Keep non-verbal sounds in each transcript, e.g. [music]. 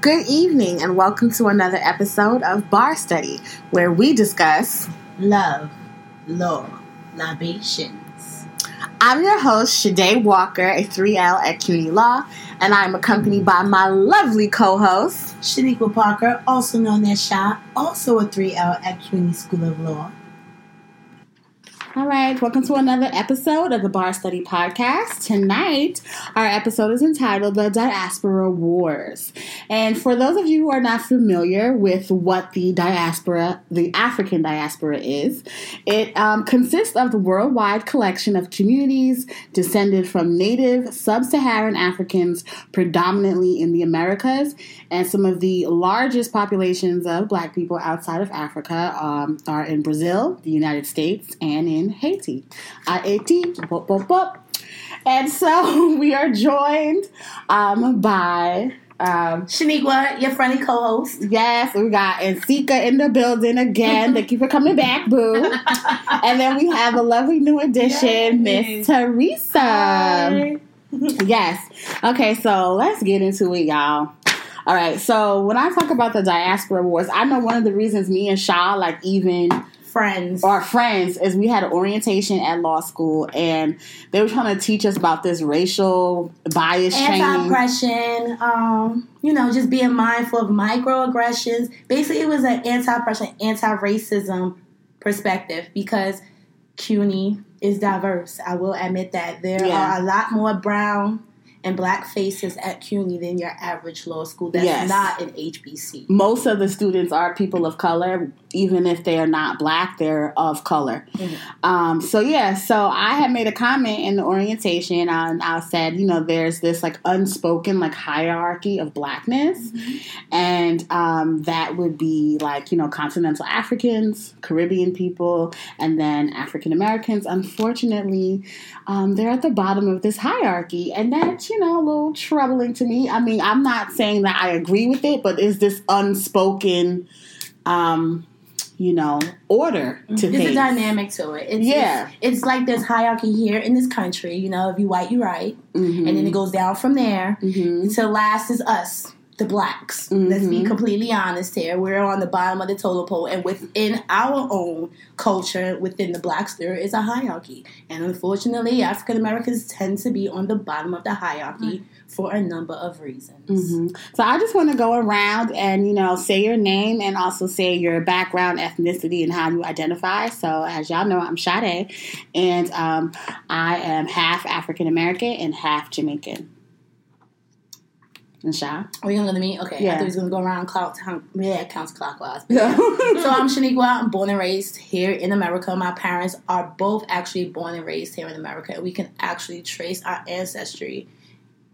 Good evening, and welcome to another episode of Bar Study, where we discuss love, law, libations. I'm your host, Sade Walker, a 3L at CUNY Law, and I'm accompanied by my lovely co host, Shaniqua Parker, also known as Sha, also a 3L at CUNY School of Law. All right, welcome to another episode of the Bar Study Podcast. Tonight, our episode is entitled The Diaspora Wars. And for those of you who are not familiar with what the diaspora, the African diaspora is, it um, consists of the worldwide collection of communities descended from native sub Saharan Africans, predominantly in the Americas, and some of the largest populations of black people outside of Africa um, are in Brazil, the United States, and in Haiti. IAT, bop, bop, bop. And so [laughs] we are joined um, by um, Shaniqua, your friendly co-host. Yes, we got Nsika in the building again. Thank you for coming back, boo. [laughs] and then we have a lovely new addition, Miss Teresa. Hi. Yes. Okay, so let's get into it, y'all. All right, so when I talk about the diaspora wars, I know one of the reasons me and Sha like even Friends. our friends is we had an orientation at law school and they were trying to teach us about this racial bias. Anti-oppression, um, you know, just being mindful of microaggressions. Basically, it was an anti-oppression, anti-racism perspective because CUNY is diverse. I will admit that there Yeah. are a lot more brown and black faces at CUNY than your average law school. That's Yes. not an HBC. Most of the students are people of color, even if they are not black, they're of color. Um, so yeah, so I had made a comment in the orientation. and I said, you know, there's this like unspoken like hierarchy of blackness, and um, that would be like you know continental Africans, Caribbean people, and then African Americans. Unfortunately, um, they're at the bottom of this hierarchy, and that's you know a little troubling to me. I mean, I'm not saying that I agree with it, but is this unspoken? Um, you know, order to There's things. a dynamic to it. It's, Yeah. It's, it's like there's hierarchy here in this country. You know, if you white, you right. Mhm. And then it goes down from there. Mhm. Until last is us, the blacks. Let's be Mhm. completely honest here. We're on the bottom of the totem pole. And within our own culture, within the blacks, there is a hierarchy. And unfortunately, African Americans tend to be on the bottom of the hierarchy for a number of reasons. Mhm. So I just want to go around and you know say your name and also say your background, ethnicity, and how you identify. So as y'all know, I'm Sade, and um, I am half African American and half Jamaican. And Sha. Are you going to go to me? Okay. Yeah. I thought he was going to go around clock, yeah, counts clockwise. [laughs] Yeah. so I'm Shaniqua. I'm born and raised here in America. My parents are both actually born and raised here in America. We can actually trace our ancestry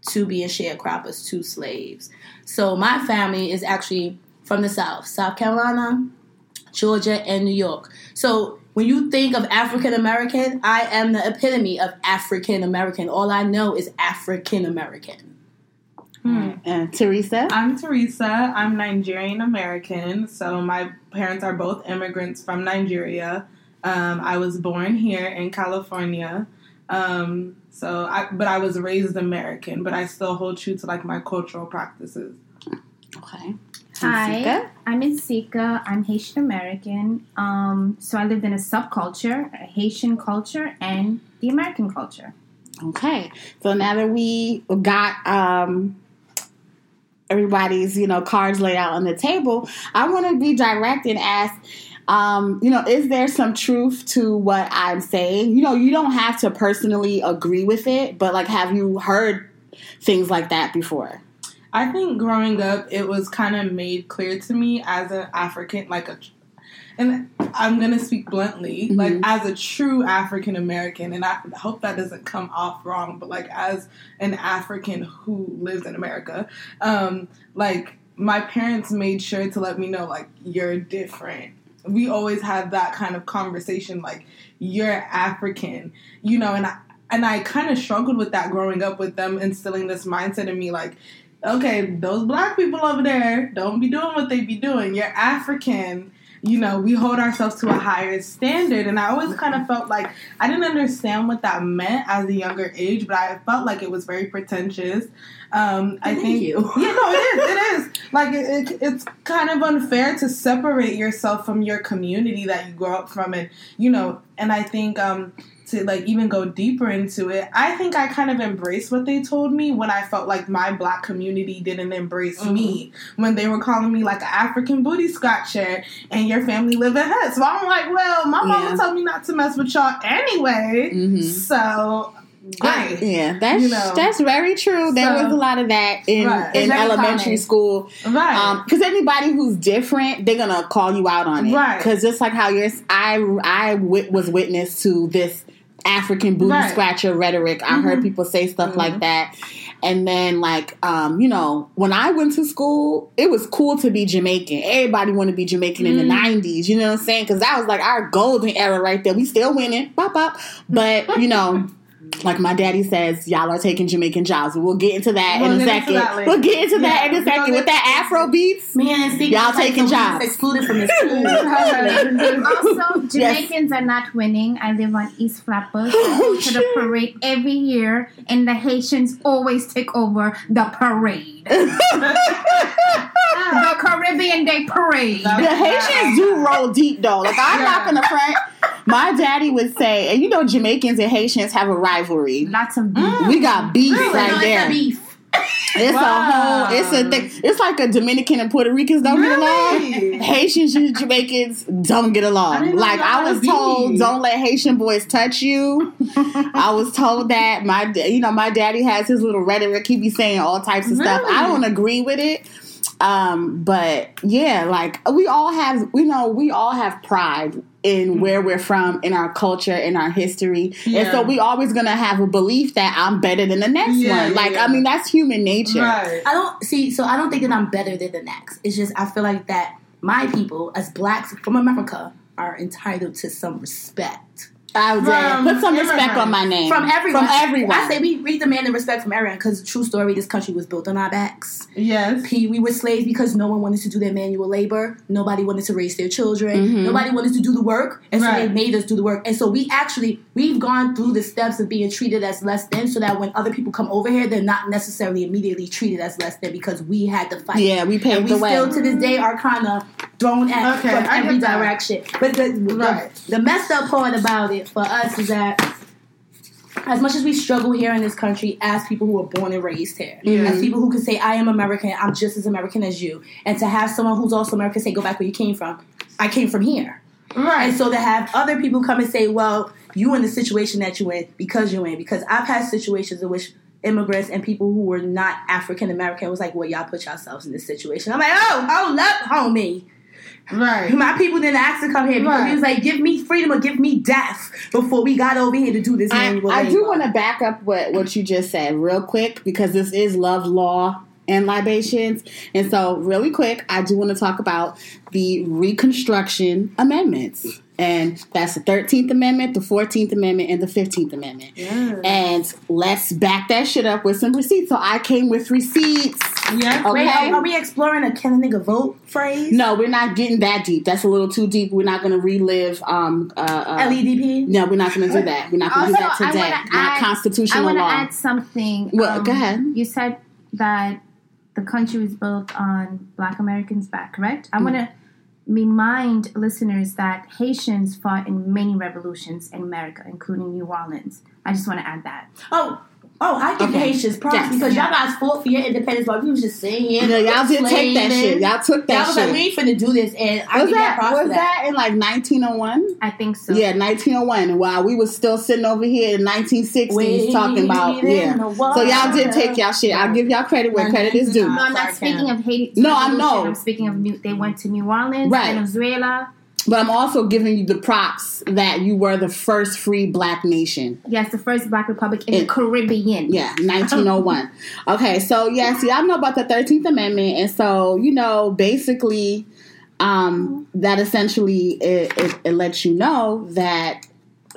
to being sharecroppers, to slaves. So my family is actually from the South, South Carolina, Georgia, and New York. So when you think of African American, I am the epitome of African American. All I know is African American. And Teresa. I'm Teresa. I'm Nigerian American. So my parents are both immigrants from Nigeria. Um, I was born here in California. Um, so, I, but I was raised American, but I still hold true to like my cultural practices. Okay. Hi, Nsika? I'm Nsika. I'm Haitian American. Um, so I lived in a subculture, a Haitian culture, and the American culture. Okay. So now that we got um everybody's, you know, cards laid out on the table, I want to be direct and ask um, you know, is there some truth to what I'm saying? You know, you don't have to personally agree with it, but like have you heard things like that before? I think growing up, it was kind of made clear to me as an African, like a, and I'm gonna speak bluntly, Mhm. like as a true African American, and I hope that doesn't come off wrong, but like as an African who lives in America, um, like my parents made sure to let me know, like you're different. We always had that kind of conversation, like you're African, you know, and I, and I kind of struggled with that growing up with them instilling this mindset in me, like okay, those black people over there don't be doing what they be doing. You're African. You know, we hold ourselves to a higher standard. And I always kind of felt like I didn't understand what that meant as a younger age, but I felt like it was very pretentious. Um, I Thank think you. [laughs] Yeah, no, it is. It is. like it, it, it's kind of unfair to separate yourself from your community that you grow up from, and you know, and I think um to like even go deeper into it, I think I kind of embraced what they told me when I felt like my black community didn't embrace Mm-hmm. me when they were calling me like an African booty scratcher and your family live in hood. So I'm like, well, my mama Yeah. told me not to mess with y'all anyway. Mhm. So Right. yeah, that's You know. that's very true. There So- was a lot of that in Right. in elementary common. school. Right. because anybody who's different, they're gonna call you out on it. Right. Because just like how yours, I I was witness to this African booty Right. scratcher rhetoric. I heard Mhm. people say stuff Mhm. like that. And then, like, um, you know, when I went to school, it was cool to be Jamaican. Everybody wanted to be Jamaican in the Mm. 90s, you know what I'm saying? Because that was like our golden era right there. We still winning, pop, pop. But, you know, like my daddy says, y'all are taking Jamaican jobs. We'll get into that We'll in a second. that we'll get into that Yeah, in a second with that Afro beats. Man, and see, Y'all it's like taking someone jobs. excluded from the [laughs] school. Also, Jamaicans are not winning. I live on East Flatbush. I Oh, go to the parade every year, and the Haitians always take over the parade. [laughs] the Caribbean Day Parade. The Haitians do roll deep though. Like I'm not gonna front. My daddy would say, and you know, Jamaicans and Haitians have a rivalry. Lots of beef. Mm. We got beef Really? right no, there. it's a beef. It's Wow. a whole. It's a thing. It's like a Dominican and Puerto Ricans don't get along. Haitians and Jamaicans don't get along. didn't Like I was was told, beef. don't let Haitian boys touch you. [laughs] I was told that my, you know, my daddy has his little rhetoric. He be saying all types of stuff. I don't agree with it. Um, but yeah, like we all have, you know we all have pride in mm-hmm. where we're from, in our culture, in our history, and so we always gonna have a belief that I'm better than the next Yeah, one. Like yeah. I mean, that's human nature. Right. I don't see. So I don't think that I'm better than the next. It's just I feel like that my people, as blacks from America, are entitled to some respect I From put some respect on my name from everyone. From everyone. I say we demand the respect from everyone because true story. This country was built on our backs. Yes. P, we were slaves because no one wanted to do their manual labor. Nobody wanted to raise their children. Mhm. Nobody wanted to do the work, and so they made us do the work. And so we actually we've gone through the steps of being treated as less than, so that when other people come over here, they're not necessarily immediately treated as less than because we had to fight. yeah, we And paved we the way. still to this day are kind of thrown at Okay, from I every direction. But the, the, Right. the messed up part about it for us is that as much as we struggle here in this country as people who are born and raised here, Mhm. as people who can say, I am American, I'm just as American as you, and to have someone who's also American say, go back where you came from, I came from here. Right. And so to have other people come and say, well, you in the situation that you're in because you're in, because I've had situations in which immigrants and people who were not African American was like, well, y'all put yourselves in this situation. I'm like, oh, hold up, homie. Right. My people didn't ask to come here because Right. he was like, give me freedom or give me death before we got over here to do this I, I do want to back up what, what you just said real quick because this is love, law, and libations. And so, really quick, I do want to talk about the Reconstruction Amendments. And that's the 13th Amendment, the 14th Amendment, and the 15th Amendment. Yes. And let's back that shit up with some receipts. So I came with receipts. Yes. Wait, Okay. are, are we exploring a can a nigga vote phrase? No, we're not getting that deep. That's a little too deep. We're not going to relive. Um, uh, uh, LEDP? no, we're not going to do that. We're not going to do that today. wanna Not add- I constitutional want to add something. Um, Well, go ahead. You said that the country was built on Black Americans' back, correct? I want to remind listeners that Haitians fought in many revolutions in America, including New Orleans. I just want to add that. Oh, oh, I give Okay. Haitians props Yes. because y'all guys fought for your independence while we was just sitting here. You know, y'all didn't take that shit. Y'all took that Y'all that was shit. like, we ain't finna do this, and I was give y'all that props was for that. in like 1901? I think so. Yeah, 1901. While we was still sitting over here in 1960s Waiting talking about yeah. So y'all did water. take y'all shit. I'll give y'all credit where credit is due. No, I'm not speaking of Haiti. No, I revolution. know. I'm speaking of New. They went to New Orleans, Right. Venezuela. But I'm also giving you the props that you were the first free black nation. Yes, the first Black Republic in the Caribbean. Yeah, 1901. [laughs] okay, so yes, y'all know about the 13th Amendment, and so you know basically um, that essentially it, it, it lets you know that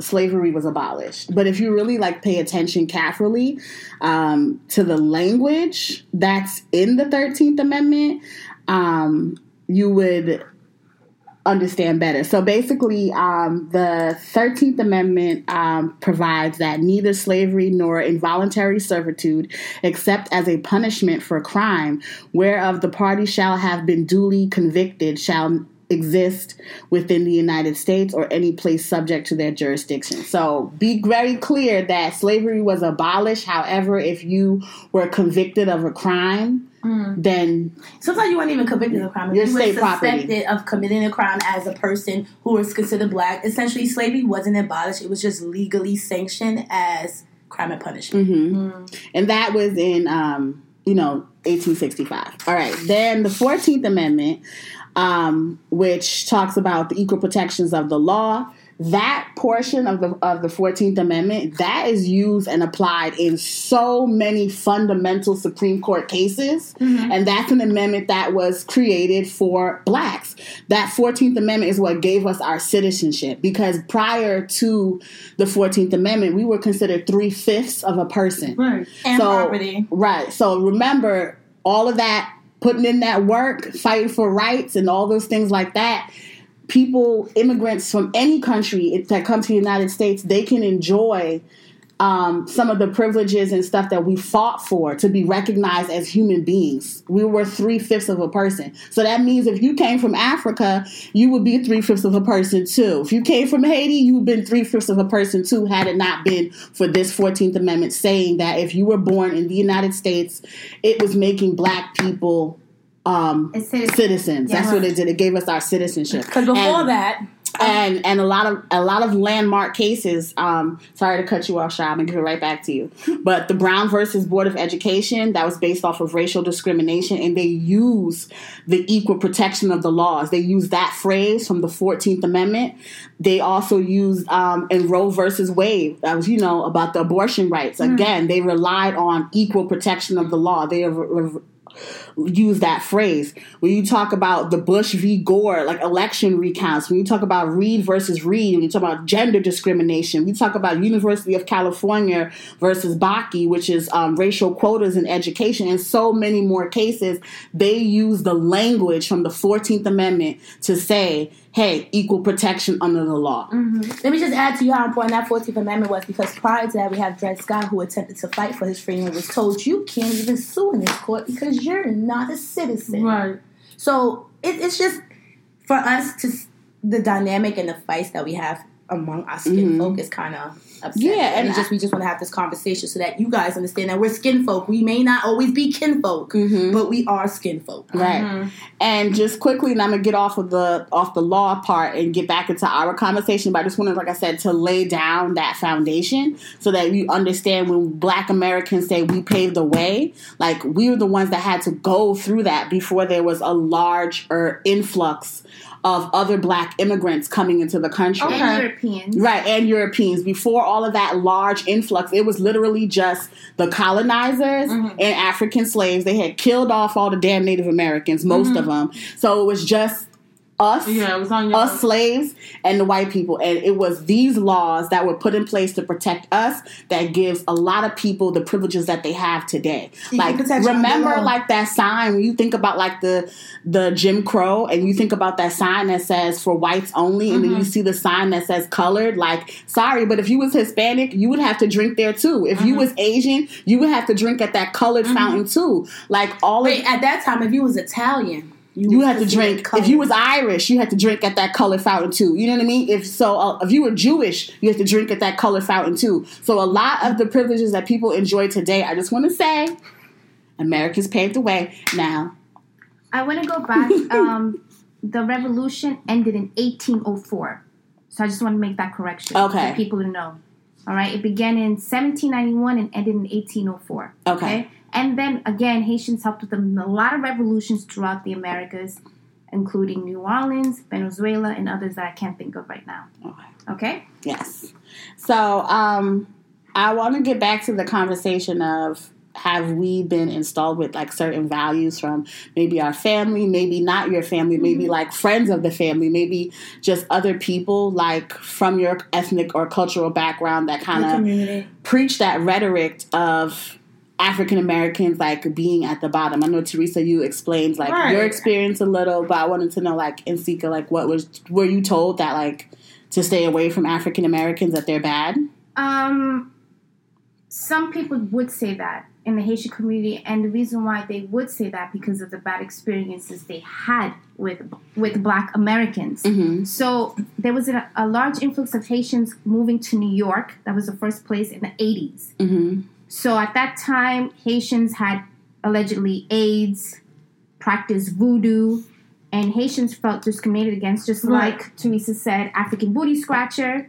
slavery was abolished. But if you really like pay attention carefully um, to the language that's in the 13th Amendment, um, you would understand better. So basically, um, the Thirteenth Amendment um, provides that neither slavery nor involuntary servitude, except as a punishment for crime, whereof the party shall have been duly convicted, shall exist within the United States or any place subject to their jurisdiction. So be very clear that slavery was abolished. However, if you were convicted of a crime, then Sometimes you weren't even convicted of a crime. If Your you were state property. suspected of committing a crime as a person who was considered black. Essentially, slavery wasn't abolished. It was just legally sanctioned as crime and punishment. Mm-hmm. and that was in um, you know 1865. All right, then the 14th Amendment, um, which talks about the equal protections of the law. That portion of the of the 14th Amendment that is used and applied in so many fundamental Supreme Court cases, and that's an amendment that was created for blacks. That 14th Amendment is what gave us our citizenship because prior to the 14th Amendment, we were considered three fifths of a person. Right. And So- property. Right. So remember all of that, putting in that work, fighting for rights, and all those things like that. People, immigrants from any country that come to the United States, they can enjoy um, some of the privileges and stuff that we fought for to be recognized as human beings. We were three fifths of a person. So that means if you came from Africa, you would be three fifths of a person too. If you came from Haiti, you would have been three fifths of a person too, had it not been for this 14th Amendment saying that if you were born in the United States, it was making black people um, It's citizen- citizens. That's Yeah. what it did. It gave us our citizenship. Because before And- that, and and a lot of a lot of landmark cases. Um, sorry to cut you off, Sha. I'm gonna give it right back to you. But the Brown versus Board of Education that was based off of racial discrimination, and they use the equal protection of the laws. They use that phrase from the Fourteenth Amendment. They also used um, in Roe versus Wade. That was you know about the abortion rights. Again, they relied on equal protection of the law. They have use that phrase. When you talk about the Bush v. Gore, like election recounts, when you talk about Reed versus Reed, when you talk about gender discrimination, we talk about University of California versus Bakke, which is um, racial quotas in education, and so many more cases, they use the language from the 14th Amendment to say, hey, equal protection under the law. let me just add to you how important that 14th Amendment was because prior to that, we have Dred Scott who attempted to fight for his freedom and was told, you can't even sue in this court because you're not a citizen. Right. So it, it's just for us to the dynamic and the fights that we have among our skin mm-hmm. folk is kind of upsetting. Yeah, and and it's just we just want to have this conversation so that you guys understand that we're skin folk. We may not always be kin folk, mm-hmm. but we are skin folk. Right. Mm-hmm. And just quickly, and I'm gonna get off of the off the law part and get back into our conversation. But I just wanted, like I said, to lay down that foundation so that you understand when Black Americans say we paved the way, like we were the ones that had to go through that before there was a large or influx of other Black immigrants coming into the country. Okay. and Europeans. Right, and Europeans. Before all of that large influx, it was literally just the colonizers mm-hmm. and African slaves. They had killed off all the damn Native Americans, most mm-hmm. of them. So it was just us, Yeah, it was on your. us slaves, and the white people. And it was these laws that were put in place to protect us that gives a lot of people the privileges that they have today. Like protection of the remember, like that sign when you think about like the the Jim Crow, and you think about that sign that says for whites only, and then you mm-hmm. see the sign that says colored. Like, sorry, but if you was Hispanic, you would have to drink there too. If you mm-hmm. was Asian, you would have to drink at that colored mm-hmm. fountain too. Like all Wait, of at that time, if you was Italian, you was had to drink. If you was Irish, you had to drink at that colored fountain too. You know what I mean? If so, uh, if you were Jewish, you had to drink at that colored fountain too. So a lot of the privileges that people enjoy today, I just want to say, Americans paved the way. Now, I want to go back. [laughs] Um, the revolution ended in 1804. So I just want to make that correction Okay. for people to know. All right. It began in 1791 and ended in 1804. Okay. And then again, Haitians helped with a lot of revolutions throughout the Americas, including New Orleans, Venezuela, and others that I can't think of right now. Okay. Yes. So um, I want to get back to the conversation of have we been installed with like certain values from maybe our family, maybe not your family, maybe like friends of the family, maybe just other people like from your ethnic or cultural background that kind of preach that rhetoric of African Americans like being at the bottom. I know Teresa, you explained like Right. your experience a little, but I wanted to know like Nsika, like what was were you told that like to stay away from African Americans that they're bad? Um, some people would say that in the Haitian community, and the reason why they would say that because of the bad experiences they had with with Black Americans. Mm-hmm. So there was a, a large influx of Haitians moving to New York. That was the first place in the 80s. Mm-hmm. So at that time, Haitians had allegedly AIDS, practiced voodoo, and Haitians felt discriminated against, just Right. like Teresa said, African booty scratcher.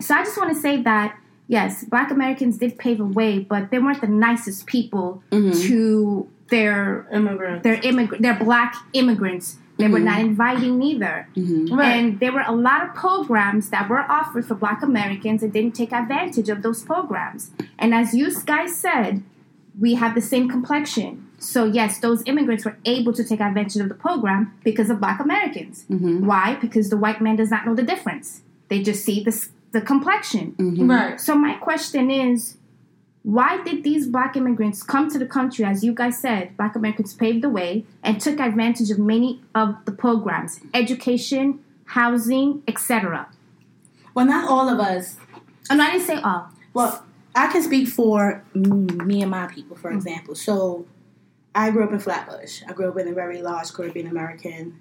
So I just want to say that yes, Black Americans did pave a way, but they weren't the nicest people Mhm. to their Immigrants. their immigrant their Black immigrants. They were Mhm. not inviting neither. Mm-hmm. Right. And there were a lot of programs that were offered for Black Americans and didn't take advantage of those programs. And as you guys said, we have the same complexion. So yes, those immigrants were able to take advantage of the program because of Black Americans. Mm-hmm. Why? Because the white man does not know the difference. They just see the the complexion. Mm-hmm. right. So my question is, why did these black immigrants come to the country? As you guys said, black Americans paved the way and took advantage of many of the programs, education, housing, etc. Well, not all of us. I'm not gonna say all. Well, I can speak for me and my people, for mm. example. So, I grew up in Flatbush. I grew up in a very large Caribbean American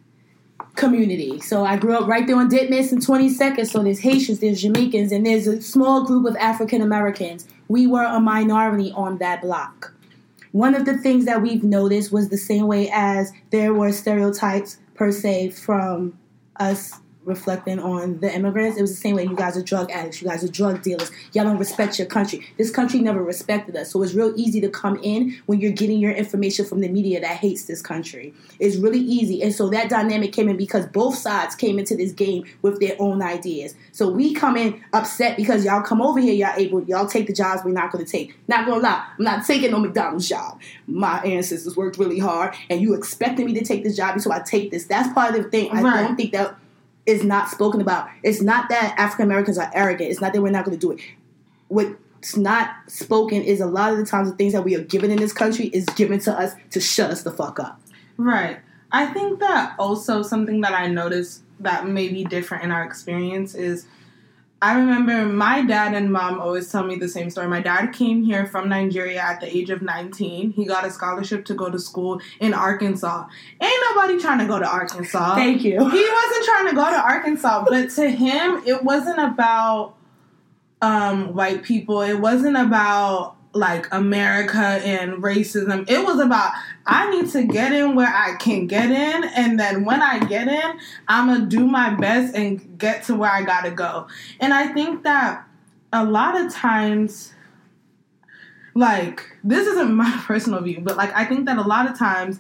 community. So, I grew up right there on Ditmas and 22nd. So, there's Haitians, there's Jamaicans, and there's a small group of African Americans. We were a minority on that block. One of the things that we've noticed was the same way as there were stereotypes per se from us reflecting on the immigrants. It was the same way you guys are drug addicts, you guys are drug dealers. Y'all don't respect your country. This country never respected us. So it's real easy to come in when you're getting your information from the media that hates this country. It's really easy. And so that dynamic came in because both sides came into this game with their own ideas. So we come in upset because y'all come over here, y'all able, y'all take the jobs we're not gonna take. Not gonna lie, I'm not taking no McDonald's job. My ancestors worked really hard and you expecting me to take this job, so I take this. That's part of the thing. I don't think that is not spoken about. It's not that African Americans are arrogant. It's not that we're not going to do it. What's not spoken is a lot of the times the things that we are given in this country is given to us to shut us the fuck up. Right. I think that also something that I noticed that may be different in our experience is I remember my dad and mom always tell me the same story. My dad came here from Nigeria at the age of 19. He got a scholarship to go to school in Arkansas. Ain't nobody trying to go to Arkansas. Thank you. He wasn't trying to go to Arkansas, but to him, it wasn't about um, white people. It wasn't about like America and racism. It was about I need to get in where I can get in, and then when I get in, I'm gonna do my best and get to where I gotta go. And I think that a lot of times, like this isn't [laughs] my personal view, but like I think that a lot of times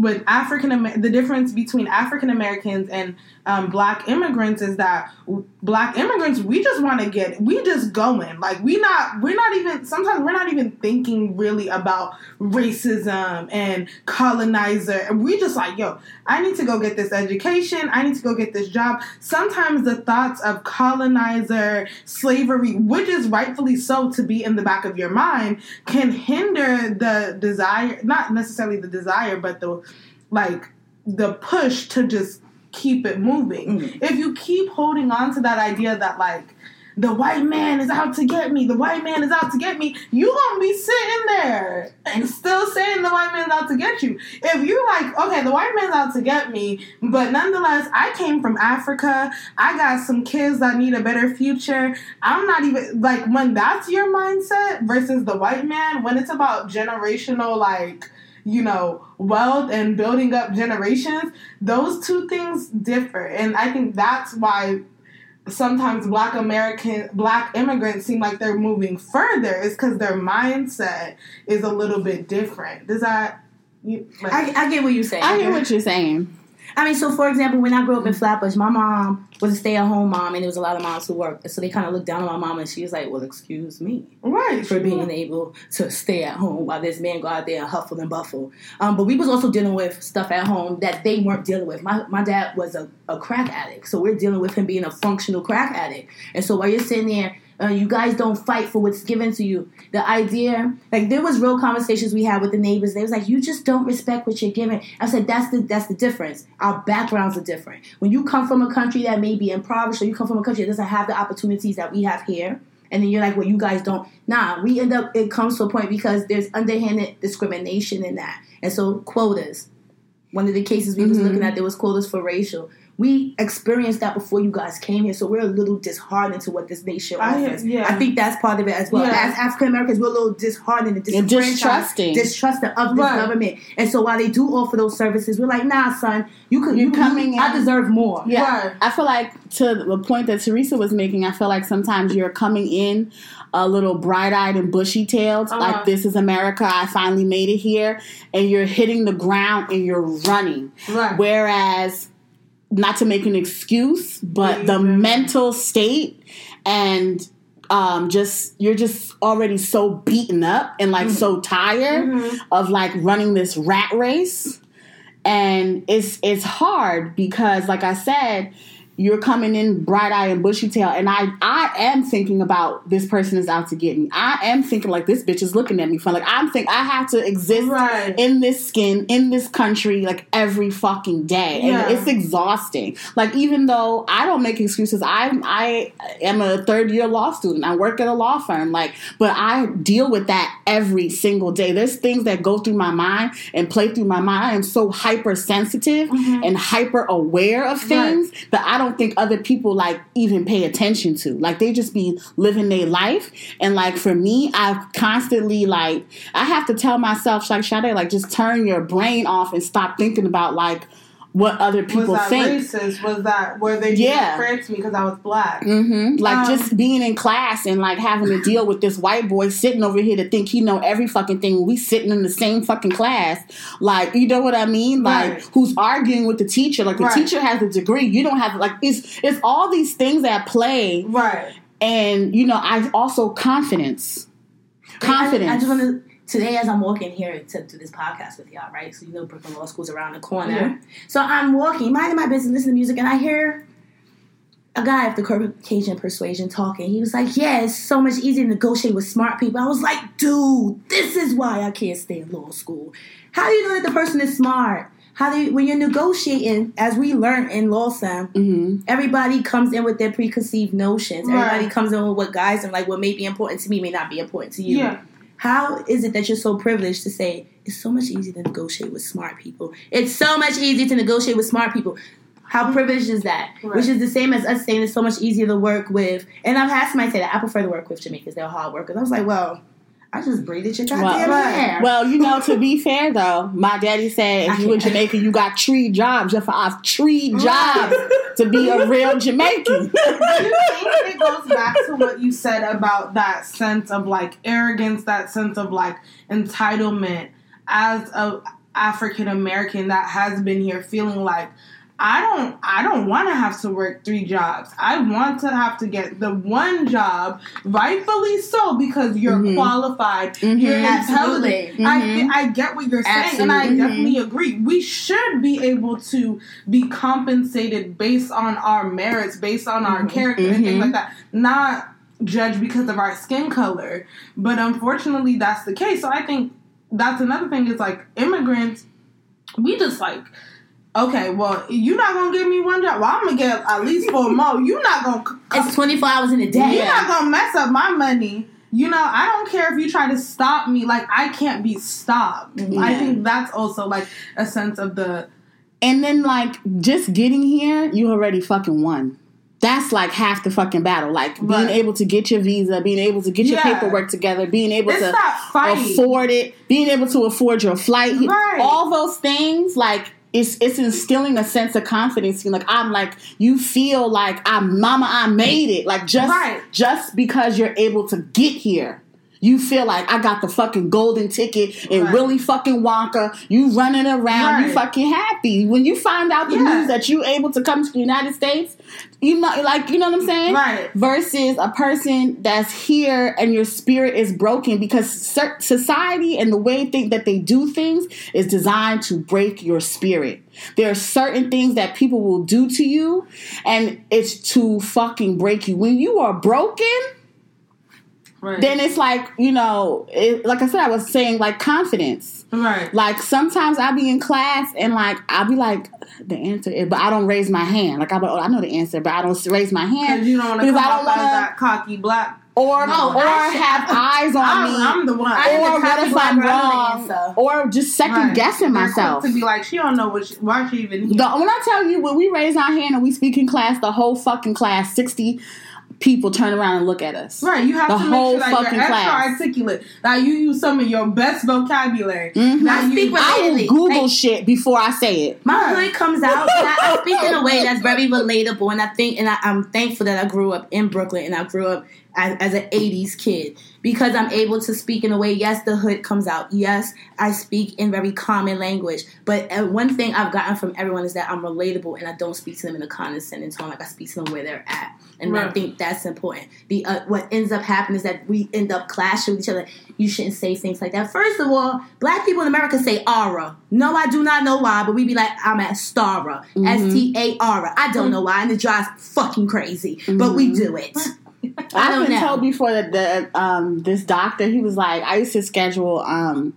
with African the difference between African Americans and um, Black immigrants is that Black immigrants we just want to get we just going. Like we not we're not even sometimes we're not even thinking really about racism and colonizer and we just like yo I need to go get this education I need to go get this job sometimes the thoughts of colonizer slavery which is rightfully so to be in the back of your mind can hinder the desire not necessarily the desire but the like the push to just keep it moving. Mhm. If you keep holding on to that idea that like the white man is out to get me, the white man is out to get me, you gonna be sitting there and still saying the white man's out to get you. If you're like, okay, the white man's out to get me, but nonetheless, I came from Africa, I got some kids that need a better future. I'm not even like when that's your mindset versus the white man, when it's about generational like you know, wealth and building up generations, those two things differ. And I think that's why sometimes black American black immigrants seem like they're moving further is because their mindset is a little bit different. Does that you, like, I, I get what you're saying. I hear what you're saying. I mean, so for example, when I grew up in Flatbush, my mom was a stay-at-home mom, and there was a lot of moms who worked. So they kind of looked down on my mom, and she was like, "Well, excuse me right for being able to stay at home while this man go out there and huffle and buffle." Um, but we was also dealing with stuff at home that they weren't dealing with. My my dad was a, a crack addict, so we're dealing with him being a functional crack addict. And so while you're sitting there Uh, you guys don't fight for what's given to you. The idea, like there was real conversations we had with the neighbors. They was like, you just don't respect what you're given. I said that's the that's the difference. Our backgrounds are different. When you come from a country that may be impoverished, or you come from a country that doesn't have the opportunities that we have here, and then you're like, well, you guys don't. Nah, we end up. It comes to a point because there's underhanded discrimination in that, and so quotas. One of the cases we was Mhm. looking at, there was quotas for racial. We experienced that before you guys came here, so we're a little disheartened to what this nation I- offers. yeah. I think that's part of it as well. Yeah. As African Americans, we're a little disheartened and And disenfranchised, distrusting. distrusting of this Right. government. And so while they do offer those services, we're like, nah, son, you could, You're you, coming you, I deserve more. Yeah, Right. I feel like to the point that Teresa was making, I feel like sometimes you're coming in a little bright-eyed and bushy-tailed, Uh-huh. like this is America. I finally made it here, and you're hitting the ground and you're running. Right. Whereas, not to make an excuse, but the Mhm. mental state and um, just you're just already so beaten up and like so tired Mhm. of like running this rat race and it's it's hard because like i said you're coming in bright eye and bushy tail and i i am thinking about this person is out to get me. I am thinking like this bitch is looking at me fun like i'm think i have to exist Right. in this skin in this country like every fucking day. Yeah. and it's exhausting. Like even though i don't make excuses i i am a third year law student. I work at a law firm like but i deal with that every single day. There's things that go through my mind and play through my mind. I am so hypersensitive mm-hmm. and hyper aware of things that i don't think other people like even pay attention to. Like they just be living their life. And like for me i constantly like i have to tell myself like Sade, like just turn your brain off and stop thinking about like what other people Was that think racist? Was that were they Yeah. fair to me because I was black? hmm Like Um, just being in class and like having to deal with this white boy sitting over here to think he know every fucking thing. We sitting in the same fucking class, like you know what I mean? Like Right. who's arguing with the teacher? Like the Right. teacher has a degree, you don't have. Like it's it's all these things at play, Right. and you know I also confidence, confidence. I, I just want to today as I'm walking here to do this podcast with y'all, right? So you know Brooklyn Law School's around the corner. Yeah. So I'm walking, minding my business, listening to music, and I hear a guy of the Caucasian persuasion talking. He was like, "Yeah, it's so much easier to negotiate with smart people." I was like, "Dude, this is why I can't stay in law school. How do you know that the person is smart?" How do you, when you're negotiating, as we learn in law, Sam, hmm everybody comes in with their preconceived notions. Right. Everybody comes in with what guys and like what may be important to me may not be important to you. Yeah. How is it that you're so privileged to say it's so much easier to negotiate with smart people? It's so much easier to negotiate with smart people. How privileged is that? Right. Which is the same as us saying it's so much easier to work with. And I've had somebody say that I prefer to work with Jamaicans. They're hard workers. I was like, well, I just braided your goddamn Well, hair. Well, you know, to be [laughs] fair though, my daddy said if you in can't- Jamaica, you got tree jobs. You have to have tree jobs to be a real Jamaican. [laughs] It goes back to what you said about that sense of like arrogance, that sense of like entitlement as a African American that has been here feeling like I don't I don't want to have to work three jobs. I want to have to get the one job, rightfully so, because you're Mhm. qualified, Mhm. you're Absolutely. intelligent. I I get what you're saying, and I Absolutely. definitely agree. We should be able to be compensated based on our merits, based on our character, and things like that. Not judge because of our skin color. But unfortunately, that's the case. So I think that's another thing. Is like immigrants, we just like. Okay, well, you're not gonna give me one job. Well, I'm gonna get at least four more. You're not gonna it's 24 hours in a day. you're not gonna mess up my money. You know, I don't care if you try to stop me. Like I can't be stopped. I think that's also like a sense of the And then like just getting here, you already fucking won. That's like half the fucking battle. Like being able to get your visa, being able to get your Yeah. paperwork together, being able it's to afford it, being able to afford your flight, Right. all those things, like it's it's instilling a sense of confidence. Like I'm like you feel like I'm mama, I made it. Like just Right. just because you're able to get here. You feel like I got the fucking golden ticket and Right. Willy fucking Wonka. You running around, you fucking happy. When you find out the Yeah. news that you able to come to the United States, you know, like you know what I'm saying, Right. Versus a person that's here and your spirit is broken because society and the way think that they do things is designed to break your spirit. There are certain things that people will do to you, and it's to fucking break you. When you are broken, Right. then it's like you know, it, like I said, I was saying like confidence. right. Like sometimes I'll be in class and like I'll be like the answer, is, but I don't raise my hand. Like be, oh, I know the answer, but I don't raise my hand you don't want because I don't want that cocky black. or No, or I should- have [laughs] eyes on I'm, me. I'm the one. Or what if I'm girl, I know the wrong? answer. Or just second Right. guessing They're myself. to be like, she don't know what she, why she even here. The, when I tell you, when we raise our hand and we speak in class, the whole fucking class, 60 people turn around and look at us. Right, you have The to whole make sure that you're fucking extra class. articulate. That you use some of your best vocabulary. Mhm. That I speak with- I will Google Like- shit before I say it. My Right. hood comes out. and I, I speak in a way [laughs] that's very relatable, and I think, and I, I'm thankful that I grew up in Brooklyn and I grew up as, as an '80s kid because I'm able to speak in a way. Yes, the hood comes out. Yes, I speak in very common language. But uh, one thing I've gotten from everyone is that I'm relatable, and I don't speak to them in a condescending tone. Like I speak to them where they're at, and I think that's important. The uh, what ends up happening is that we end up clashing with each other. You shouldn't say things like that. First of all, black people in America say aura. No, I do not know why, but we be like, I'm at Stara. S T A R A. I don't know why, and it drives fucking crazy. But we do it. I I've don't been know. told before that the um this doctor he was like I used to schedule um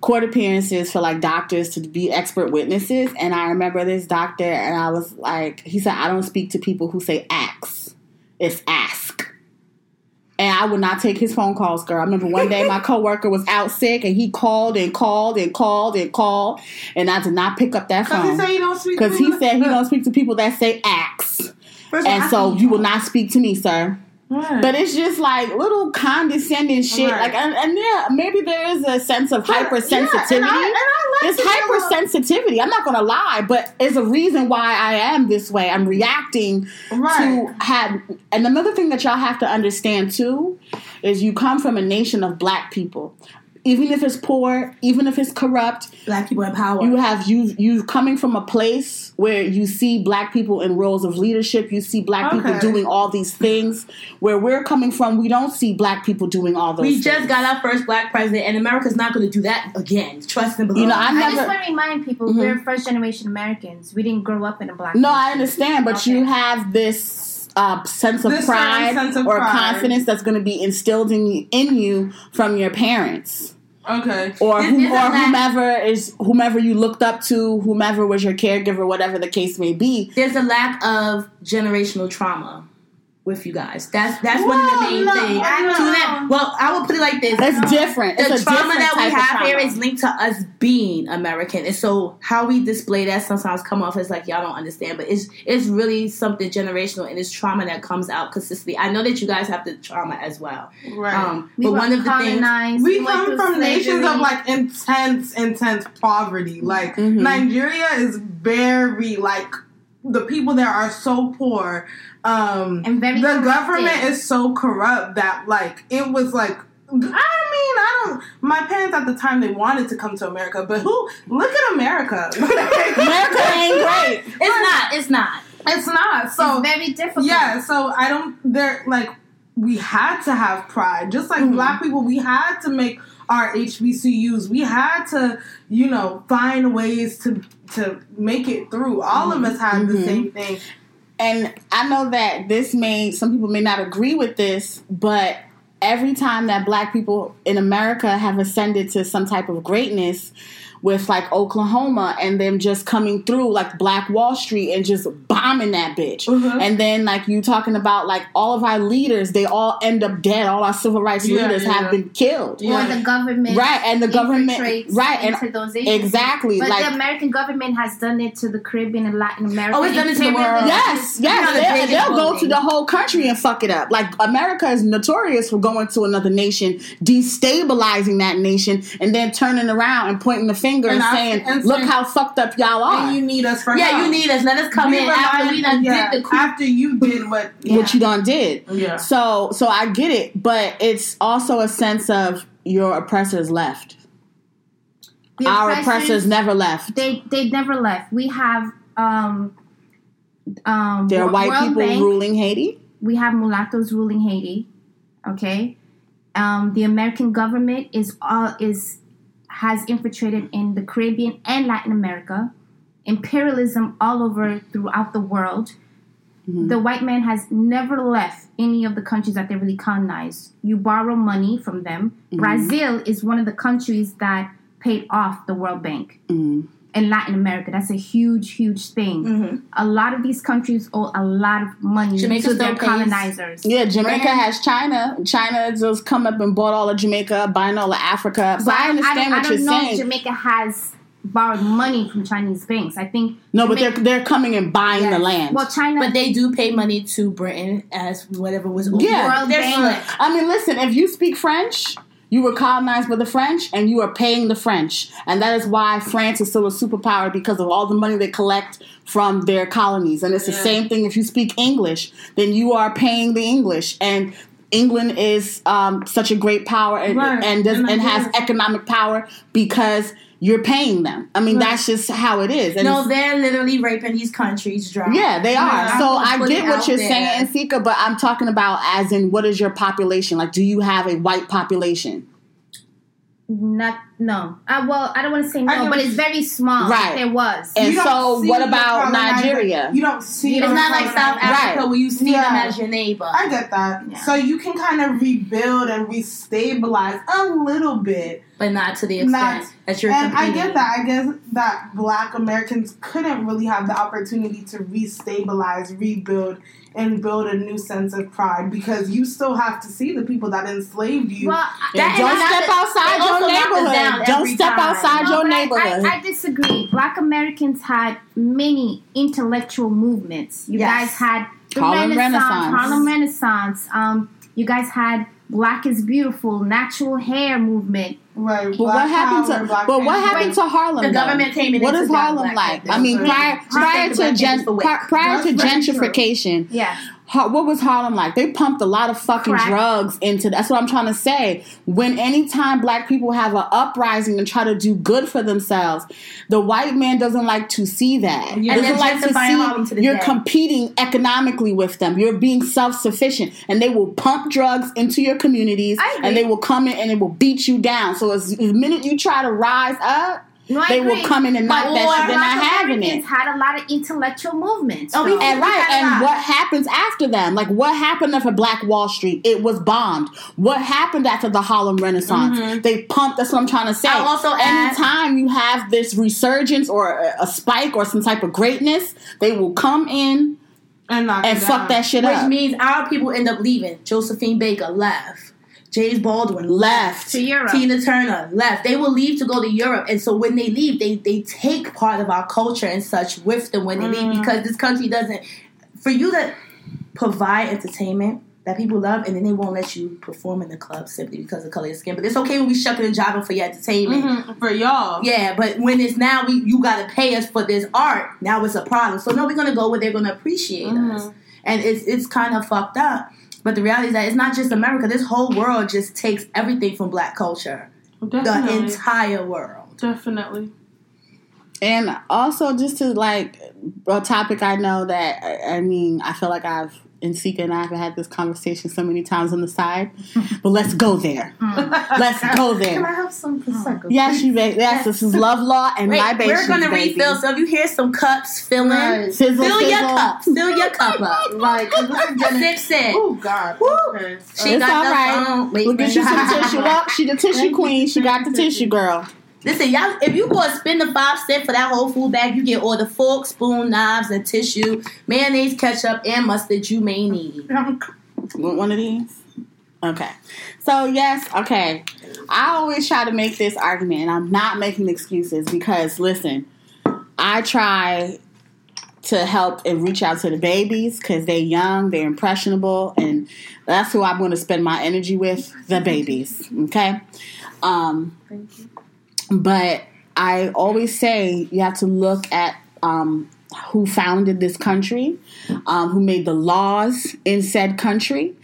court appearances for like doctors to be expert witnesses. And I remember this doctor and I was like he said I don't speak to people who say ax it's ask. And I would not take his phone calls, girl. I remember one day my [laughs] coworker was out sick and he called and called and called and called and I did not pick up that phone. said you don't speak because he said he [laughs] don't speak to people that say ax, First and so you will not speak to me, sir. Right. But it's just like little condescending shit. Right. Like, and, and yeah, maybe there is a sense of But- hypersensitivity. Yeah, and I, and I like it's to hear what- hypersensitivity. I'm not gonna lie, but it's a reason why I am this way. I'm reacting Right. to have. And another thing that y'all have to understand too is you come from a nation of black people. Even if it's poor, even if it's corrupt, black people in power. you have you you coming from a place where you see black people in roles of leadership you see black people doing all these things where we're coming from we don't see black people doing all those we things. just got our first black president, and America's not going to do that again. Trust and believe. You know, I I just want to remind people Mhm. we're first generation Americans. We didn't grow up in a black. no i understand but Okay. you have this uh, sense of This certain pride sense of or pride. confidence that's going to be instilled in you, in you from your parents Okay. or This whom, or that- whomever is whomever you looked up to whomever was your caregiver whatever the case may be There's a lack of generational trauma with you guys. That's that's one of the main no, things. I don't To know. that- well, I will put it like this: That's different the it's trauma different that we have here is linked to us being American, and so how we display that sometimes come off as like y'all don't understand, but it's it's really something generational, and it's trauma that comes out consistently. I know that you guys have the trauma as well, Right. um, We but one of the things colonized. we went come through from nations slavery. of like intense, intense poverty. Like Mhm. Nigeria is very like the people there are so poor. Um, And very the corrupted. government is so corrupt that like it was like. I mean, I don't. My parents at the time they wanted to come to America, but who? Look at America. [laughs] America ain't [laughs] great. it's not, it's not. It's not. So it's very difficult. Yeah, so I don't. They're like we had to have pride, just like Mhm. black people. We had to make our HBCUs. We had to, you know, find ways to to make it through. All of us had the Mhm. same thing. And I know that this may some people may not agree with this, but every time that black people in America have ascended to some type of greatness with like Oklahoma and them just coming through like Black Wall Street and just bombing that bitch. Mhm. And then like you talking about like all of our leaders, they all end up dead. All our civil rights Yeah, leaders yeah. have been killed. Or Yeah. the government, Right, and the government- infiltrates right, and- those agencies. Exactly. But like the American government has done it to the Caribbean and Latin America. Oh, it's done it to the world. Yes, You're yes, not they'll, they'll go to the whole country and fuck it up. Like America is notorious for going to another nation, destabilizing that nation, and then turning around and pointing the finger and, And saying, "Look how fucked up y'all are." And you need us for Yeah, help. you need us. Let us come We in after we done yeah, did the coup. after you did what. What you done did. Yeah. So, so I get it, but it's also a sense of your oppressors left. The Our oppressors never left. They they never left. We have um um There are white World people Bank. ruling Haiti. we have mulattoes ruling Haiti. Okay, um, the American government is all is has infiltrated in the Caribbean and Latin America, imperialism all over throughout the world. The white man has never left any of the countries that they really colonized. You borrow money from them. Brazil is one of the countries that paid off the World Bank. Mm. In Latin America, that's a huge, huge thing. Mhm. A lot of these countries owe a lot of money Jamaica to still their pays. colonizers. Yeah, Jamaica Man. has China. China just come up and bought all of Jamaica, buying all of Africa. So I understand don't, what I don't you're know saying. if Jamaica has borrowed money from Chinese banks. I think no, but they're they're coming and buying the land. Well, China. But they do pay money to Britain as whatever was. Yeah. World they're Bank. slick. I mean, listen, if you speak French, you were colonized by the French and you are paying the French. And that is why France is still a superpower because of all the money they collect from their colonies. And it's the Yeah. same thing if you speak English, then you are paying the English. And England is um, such a great power and, Right. and, does, And and has economic power because you're paying them. I mean, Right. that's just how it is. And No, they're literally raping these countries dry. yeah, they are. So I get what you're there. saying, Sika, but I'm talking about as in what is your population? Like, do you have a white population? Not no. Uh, well, I don't want to say no, but it's very small. Right. Like there was. And so, what about colonizer- Nigeria? You don't see. It's not like South. Africa Right. where you see Yeah. them as your neighbor. I get that. Yeah. So you can kind of rebuild and restabilize a little bit. but not to the extent Not- that you're and I get that. I guess that black Americans couldn't really have the opportunity to restabilize, rebuild, and build a new sense of pride because you still have to see the people that enslaved you. well, That- don't step that's- outside your knocked us down neighborhood. Don't step time. outside No, your neighborhood. I, I disagree. Black Americans had many intellectual movements. You Yes. guys had the Harlem Renaissance, Renaissance. Harlem Renaissance. Um, you guys had Black is Beautiful, natural hair movement. right. but what happened to but what happened to Harlem? The though? government came in What and is took out Harlem like? I mean, Right. prior prior to gen, people prior to That's very true. gentrification, Yeah. What was Harlem like? They pumped a lot of fucking Crack. drugs into. That's what I'm trying to say. When anytime black people have an uprising and try to do good for themselves, the white man doesn't like to see that. Yeah. Doesn't like to Harlem to you're day. competing economically with them. You're being self sufficient, and they will pump drugs into your communities, and they will come in and it will beat you down. So as the minute you try to rise up, No, they will come in and knock But that shit. They're not having it. Had a lot of intellectual movements. Oh, we though. And right, and what happens after them? Like what happened after Black Wall Street? It was bombed. What happened after the Harlem Renaissance? Mm-hmm. They pumped. That's what I'm trying to say. I'll also add- anytime you have this resurgence or a, a spike or some type of greatness, they will come in and and fuck that shit Which up. Which means our people end up leaving. Josephine Baker left. James Baldwin Left. to Europe. Tina Turner left. They will leave to go to Europe, and so when they leave, they they take part of our culture and such with them when they Mm. leave because this country doesn't. For you to provide entertainment that people love, and then they won't let you perform in the club simply because of color of your skin. But it's okay when we shucking and jiving for your entertainment. Mhm, for y'all. Yeah, but when it's now we you got to pay us for this art. Now it's a problem. So no, we're gonna go where they're gonna appreciate us, and it's it's kind of fucked up. But the reality is that it's not just America. This whole world just takes everything from black culture. The entire world. Definitely. And also, just to like a topic, I know that I I mean, I feel like I've and Sika and I have had this conversation so many times on the side, but let's go there. Hmm. Let's go there. Can. I have some prosecco? Yes, you may. Yes, this is love law and Wait, libations, we're gonna baby. refill. So if you hear some cups filling, Right. Sizzle, fill your sizzle. cup. Fill your cup up. Right. 'cause this is getting- Sip, sip. Oh God. Woo. Okay. She It's got all the right. phone. Wait, We'll get you some tissue. Well, she the tissue queen. She got the tissue girl. Listen, y'all, if you go and spend the five cent for that whole food bag, you get all the fork, spoon, knives, and tissue, mayonnaise, ketchup, and mustard you may need. Want one of these? Okay. So yes, okay. I always try to make this argument, and I'm not making excuses because listen, I try to help and reach out to the babies because they're young, they're impressionable, and that's who I'm going to spend my energy with the babies. Okay. Um, Thank you. But I always say you have to look at um, who founded this country, um, who made the laws in said country,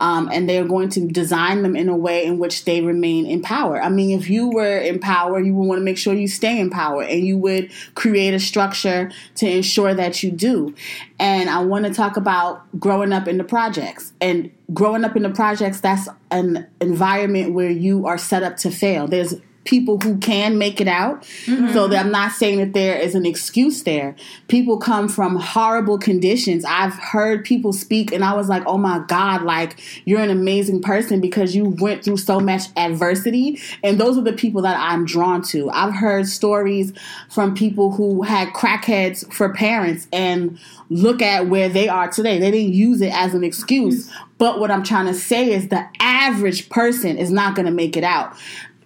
um, and they're going to design them in a way in which they remain in power. I mean, if you were in power, you would want to make sure you stay in power, and you would create a structure to ensure that you do. And I want to talk about growing up in the projects and growing up in the projects. That's an environment where you are set up to fail. There's people who can make it out. So that I'm not saying that there is an excuse there. People come from horrible conditions. I've heard people speak and I was like, "Oh my god, like you're an amazing person because you went through so much adversity." And those are the people that I'm drawn to. I've heard stories from people who had crackheads for parents and look at where they are today. They didn't use it as an excuse. Mm-hmm. But what I'm trying to say is the average person is not going to make it out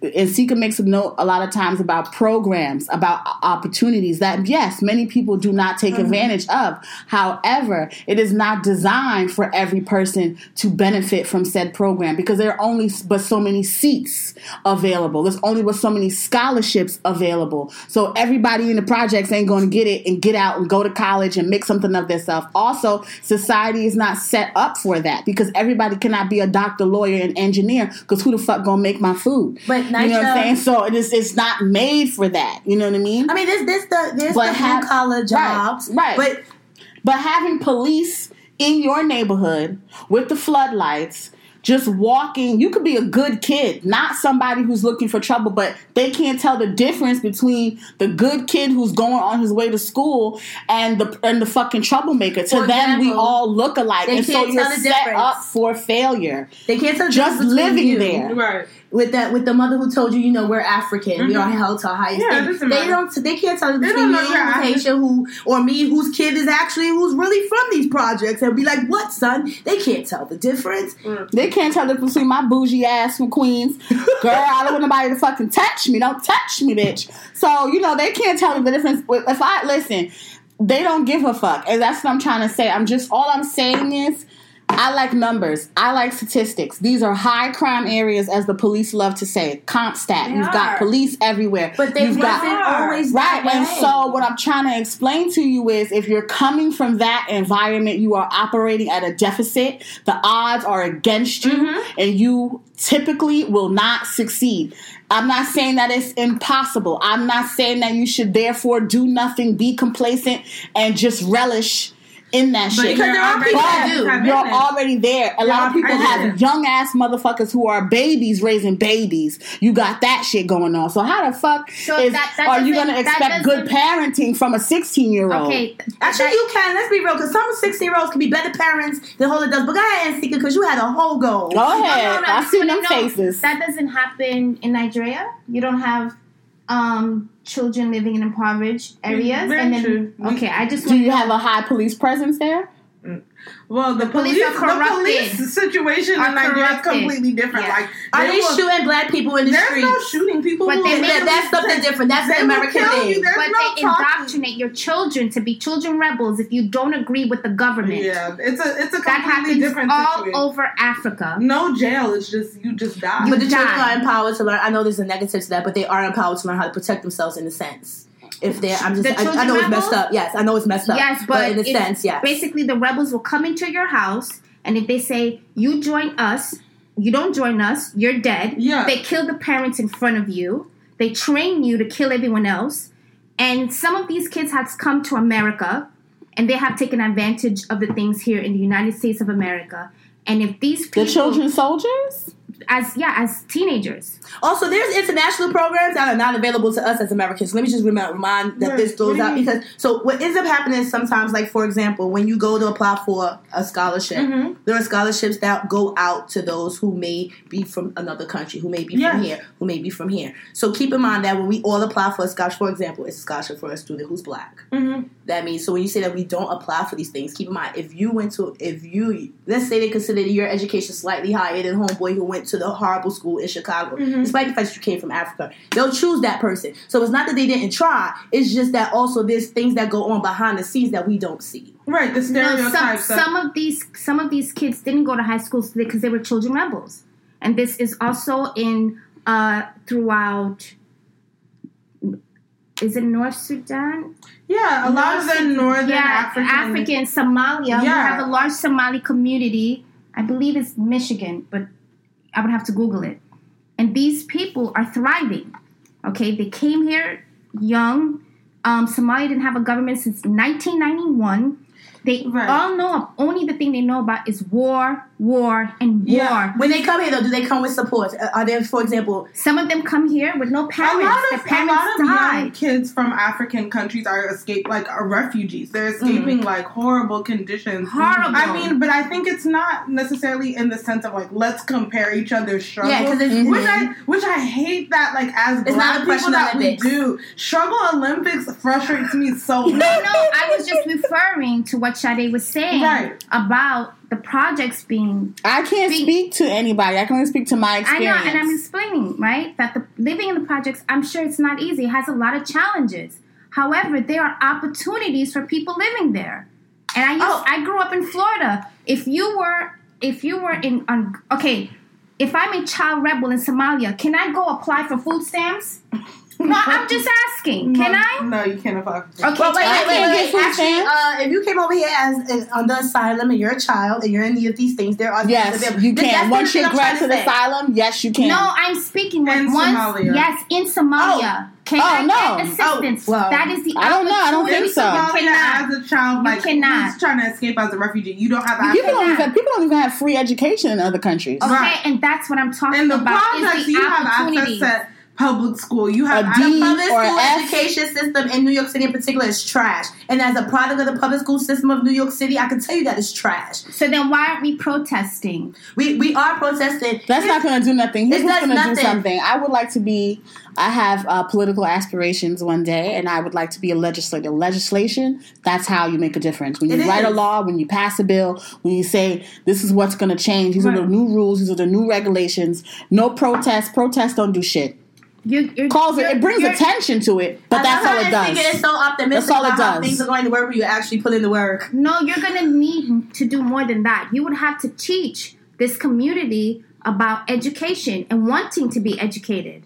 and Sika makes a note a lot of times about programs, about opportunities that yes, many people do not take mm-hmm. advantage of. However, it is not designed for every person to benefit from said program because there are only but so many seats available. There's only but so many scholarships available. So everybody in the projects ain't going to get it and get out and go to college and make something of themselves. Also, society is not set up for that because everybody cannot be a doctor, lawyer, and engineer because who the fuck gonna make my food? But You know what I'm saying? So it is, it's not made for that. You know what I mean? I mean, there's this the there's But the have- blue collar jobs, right. But But having police in your neighborhood with the floodlights, just walking, you could be a good kid, not somebody who's looking for trouble, but they can't tell the difference between the good kid who's going on his way to school and the and the fucking troublemaker. To For them, we all look alike, they and so can't you're tell the set difference. up for failure. they can't tell the Just difference between living you there. Right. With that with the mother who told you, you know, we're African, we Mhm. are held to our highest Yeah, it standard. doesn't They don't. They can't tell the between me and Taisha, who or me, whose kid is actually who's really from these projects, and be like, "What, son?" They can't tell the difference. They can't tell the difference between my bougie ass from Queens. [laughs] Girl, I don't want nobody to fucking touch me. Don't touch me, bitch. So, you know, they can't tell the difference. If I, listen, they don't give a fuck. And that's what I'm trying to say. I'm just, all I'm saying is, I like numbers. I like statistics. These are high crime areas, as the police love to say. CompStat. They You've got police everywhere. But they You've got always Right, and so what I'm trying to explain to you is if you're coming from that environment, you are operating at a deficit. The odds are against you, Mm-hmm. and you typically will not succeed. I'm not saying that it's impossible. I'm not saying that you should therefore do nothing, be complacent, and just relish in that shit. Because there are people that do. But you're already there. A lot of people have young ass motherfuckers who are babies raising babies. You got that shit going on. So how the fuck So is, that- that are you going to expect good parenting from a 16 year old? Okay. Actually, that- you can. Let's be real, because some 16 year olds can be better parents than Hola does. But go ahead and because you had a whole goal. Go ahead. no, no, I just see wanna them faces. That doesn't happen in Nigeria. You don't have um, children living in impoverished mm, areas. Very and then, true. Okay, I just Do you have a high police presence there? Well, the, police police, are the police situation Are in Nigeria is completely different. Yeah. Like, Are they they will- shooting black people in the There's streets? no shooting people. But who they will- make- That- that's something different. That's They an will American kill you. thing. But no they talking. indoctrinate your children to be children rebels if you don't agree with the government. Yeah, it's a it's a That completely happens different all situation. over Africa. No jail. It's just you just die. But the children are empowered to learn. I know there's a negative to that, but they are empowered to learn how to protect themselves in a sense. If they're, I'm just, The I, I children know it's messed up. Yes, I know it's messed up. Yes, but, in a sense, yes. Basically, the rebels will come into your house, and if they say you join us, you don't join us, you're dead. Yeah. They kill the parents in front of you. They train you to kill everyone else. And some of these kids have come to America, and they have taken advantage of the things here in the United States of America. And if these people, The children soldiers? As yeah, as teenagers, Also, there's international programs that are not available to us as Americans. Let me just remind, remind that Right. this goes do out mean? because so what ends up happening is sometimes, like for example, when you go to apply for a scholarship, Mhm. there are scholarships that go out to those who may be from another country, who may be Yes. from here, who may be from here. So keep in mind that when we all apply for a scholarship, for example, it's a scholarship for a student who's black. hmm That means so when you say that we don't apply for these things, keep in mind if you went to if you let's say they consider your education slightly higher than homeboy who went to the horrible school in Chicago, Mhm. despite the fact that you came from Africa, they'll choose that person. So it's not that they didn't try; it's just that also there's things that go on behind the scenes that we don't see. Right. The no, some stereotypes. some of these some of these kids didn't go to high school because they were children rebels, and this is also in uh throughout. Is it North Sudan? yeah, a lot of the northern yeah, African. African, Somalia. We Yeah. have a large Somali community. I believe it's Michigan, but I would have to Google it. And these people are thriving. Okay, they came here young. Um, Somalia didn't have a government since 1991. They Right. all know only the thing they know about is war, war, and war. Yeah. When they come here, though, do they come with support? Uh, Are there, for example, Some of them come here with no A parents. lot Their of, a parents lot of young kids from African countries are escape like are refugees. They're escaping like horrible conditions. Horrible. I mean, but I think it's not necessarily in the sense of like let's compare each other's struggles. Yeah, it's- which. I which I hate that like as It's black people that Olympics. we do. Struggle Olympics frustrates me so No, much. no, I was just referring to what Sade was saying Right. about the projects being. I can't Be- speak to anybody. I can only speak to my experience. I know, and I'm explaining right that the living in the projects. I'm sure it's not easy. It has a lot of challenges. However, there are opportunities for people living there. And I used, Oh. I grew up in Florida. If you were if you were in on okay, if I'm a child rebel in Somalia, can I go apply for food stamps? No, I'm [laughs] just asking. Can no, I? No, you can't apply. for Okay, Well, wait, I wait, wait, can't wait. Actually, uh, if you came over here as, as under asylum and you're a child and you're in need of these things, there are things yes, available. you can. Once you I'm grant to the asylum, yes, you can. No, I'm speaking with In once. Somalia. Yes, in Somalia. Can Oh, I no. get assistance? Oh, well, that is the I don't know. I don't think so. Somalia cannot. as a child, You like cannot. who's trying to escape as a refugee, you don't have people don't even people don't even have free education in other countries. Okay, Right. and that's what I'm talking In the about. projects, is the you have access to public school. You have A access- D Public or school F. education system in New York City in particular is trash. And as a product of the public school system of New York City, I can tell you that it's trash. So then, why aren't we protesting? We we are protesting. That's not going to do nothing. Here's It what's going to do something. I would like to be. I have uh, political aspirations one day, and I would like to be a legislator. Legislation. That's how you make a difference. When you It write a law, when you pass a bill, when you say this is what's going to change. These are the new rules. These are the new regulations. No protest. Protests don't do shit. You, you're, Calls it. you're- It brings attention to it, but I that's all it this nigga does. is so optimistic That's all it about how does. things are going to work when you actually put in the work. No, you're gonna need to do more than that. You would have to teach this community about education and wanting to be educated.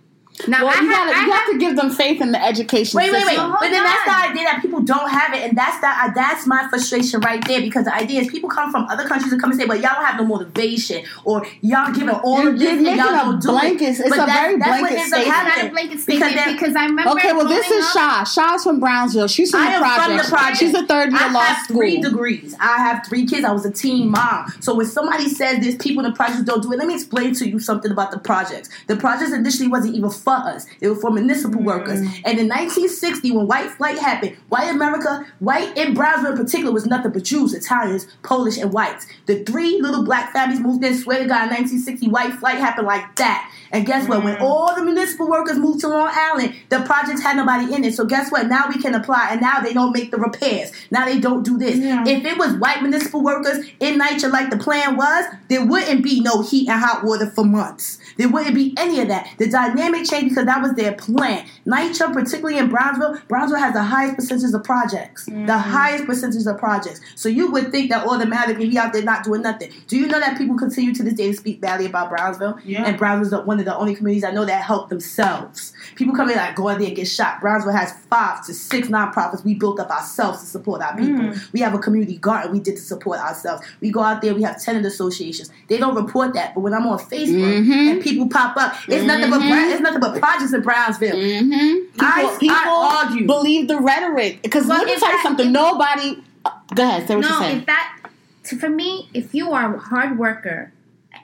Now, Well, I you, have, gotta, I you have have to give them faith in the education Wait, wait, wait. system. But then that's the idea that people don't have it, and that's that. Uh, that's my frustration right there. Because the idea is people come from other countries and come and say, "But y'all don't have no motivation, or y'all giving all You're- of this you're and y'all a don't do blanket- it." it's but a that's, very that's what blanket up statement. It's not a blanket Because statement then- because I remember. Okay, well, this is Sha. Sha's from Brownsville. She's from the project. from the project. She's a third year I law have school. three degrees. I have three kids. I was a teen mom. So when somebody says there's people in the projects don't do it, let me explain to you something about the projects. The projects initially wasn't even for us. They were for municipal Mm. workers. And in 1960, when white flight happened, white America, white in Brownsville in particular, was nothing but Jews, Italians, Polish, and whites. The three little black families moved in. Swear to God, in 1960, white flight happened like that. And guess what? Mm. When all the municipal workers moved to Long Island, the projects had nobody in it. So guess what? Now we can apply, and now they don't make the repairs. Now they don't do this. Yeah. If it was white municipal workers in NYCHA like the plan was, there wouldn't be no heat and hot water for months. There wouldn't be any of that. The dynamic changed because that was their plan. NYCHA, particularly in Brownsville, Brownsville has the highest percentage of projects. The highest percentage of projects. So you would think that all the automatically we out there not doing nothing. Do you know that people continue to this day to speak badly about Brownsville? Yeah. And Brownsville's one of the only communities I know that help themselves. People come in like go out there and get shot. Brownsville has five to six nonprofits we built up ourselves to support our people. We have a community garden we did to support ourselves. We go out there, we have tenant associations. They don't report that, but when I'm on Facebook Mhm. and people pop up, it's nothing but Bra- it's nothing but projects in Brownsville. Mm-hmm. I- People, people I argue. believe the rhetoric because Well, let me tell you something. if- Nobody. uh, go ahead. Say what you no, say. if that to, for me, if you are a hard worker,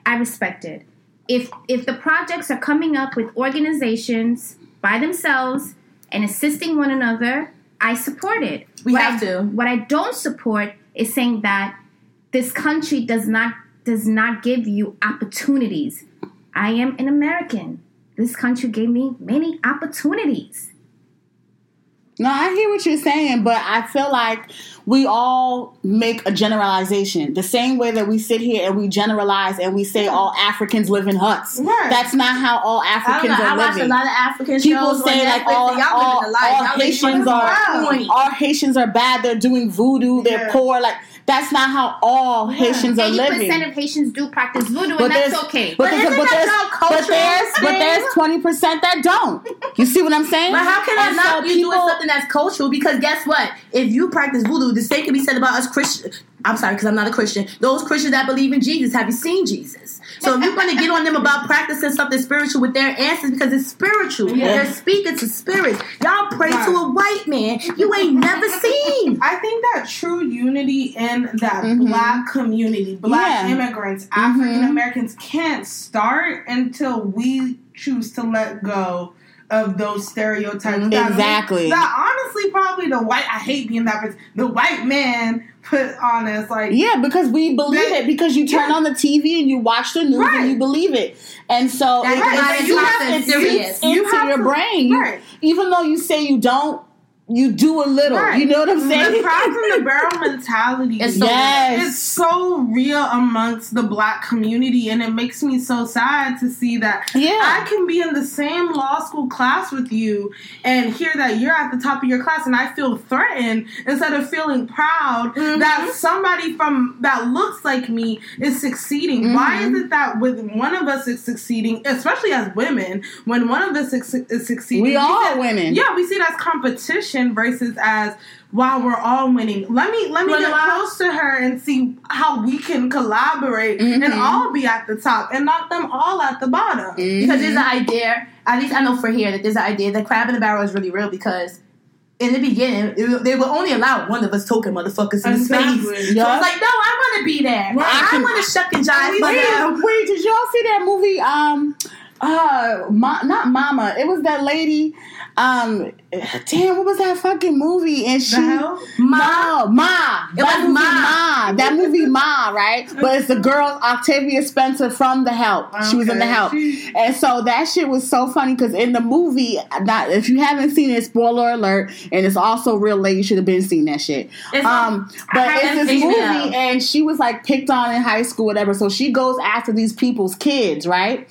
I respect it. If if the projects are coming up with organizations by themselves and assisting one another, I support it. We what have I, to. What I don't support is saying that this country does not does not give you opportunities. I am an American. This country gave me many opportunities. No, I hear what you're saying, but I feel like we all make a generalization. The same way that we sit here and we generalize and we say all Africans live in huts. Right. That's not how all I don't Africans know. I are watch a lot of African People say like all, all, living life. all Haitians are all Haitians are bad. They're doing voodoo. They're Yeah. poor. Like that's not how all Haitians are living. Eighty percent of Haitians do practice voodoo, But and that's okay. But, But there's, isn't but that there's, but cultural there's, but there's twenty percent that don't. You see what I'm saying? But how can I And not so you people- doing something that's cultural? Because guess what? If you practice voodoo, the same can be said about us Christians. I'm sorry, because I'm not a Christian. Those Christians that believe in Jesus, have you seen Jesus? So if you're going to get on them about practicing something spiritual with their ancestors, because it's spiritual, Yeah. they're speaking to spirits. Y'all pray to a white man you ain't never seen. I think that true unity in that Mhm. black community, black Yeah. immigrants. African Americans can't start until we choose to let go of those stereotypes. Exactly. that honestly, probably the white. I hate being that person. The white man put on us like Yeah, because we believe That- it. Because you turn Yeah. on the TV and you watch the news Right. and you believe it. And so it, it, it's you not have it seeps You into have your brain. You- right. even though you say you don't, you do a little. Right. You know what I'm saying? The crowd from the barrel mentality. It's so yes. it's so real amongst the black community and it makes me so sad to see that Yeah. I can be in the same law school class with you and hear that you're at the top of your class and I feel threatened instead of feeling proud Mm-hmm. that somebody from that looks like me is succeeding. Why Mm-hmm. is it that with one of us is succeeding, especially as women, when one of us is, is succeeding, we all see it- winning. yeah, we see it as competition versus as while we're all winning. Let me let me Well, get wow. close to her and see how we can collaborate and Mhm. all be at the top and not them all at the bottom. Mm-hmm. Because there's an idea, at least I know for here, that there's an idea that crab in the barrel is really real because in the beginning, it, they would only allow one of us token motherfuckers in Exactly. space. So Yeah. it's like, no, I want to be there. Right. I want to shuck and jive for Wait, wait, did y'all see that movie? Um, uh, Ma- not Mama. It was that lady. Um, damn, what was that fucking movie? And she, The hell? no, Ma. It that was movie, Ma. Ma. That movie, Ma. Right, but it's the girl Octavia Spencer from The Help. She was in The Help, and so that shit was so funny because in the movie, not if you haven't seen it, spoiler alert, and it's also real late. You should have been seeing that shit. It's um, but it's this movie, and she was like picked on in high school, whatever. So she goes after these people's kids, right?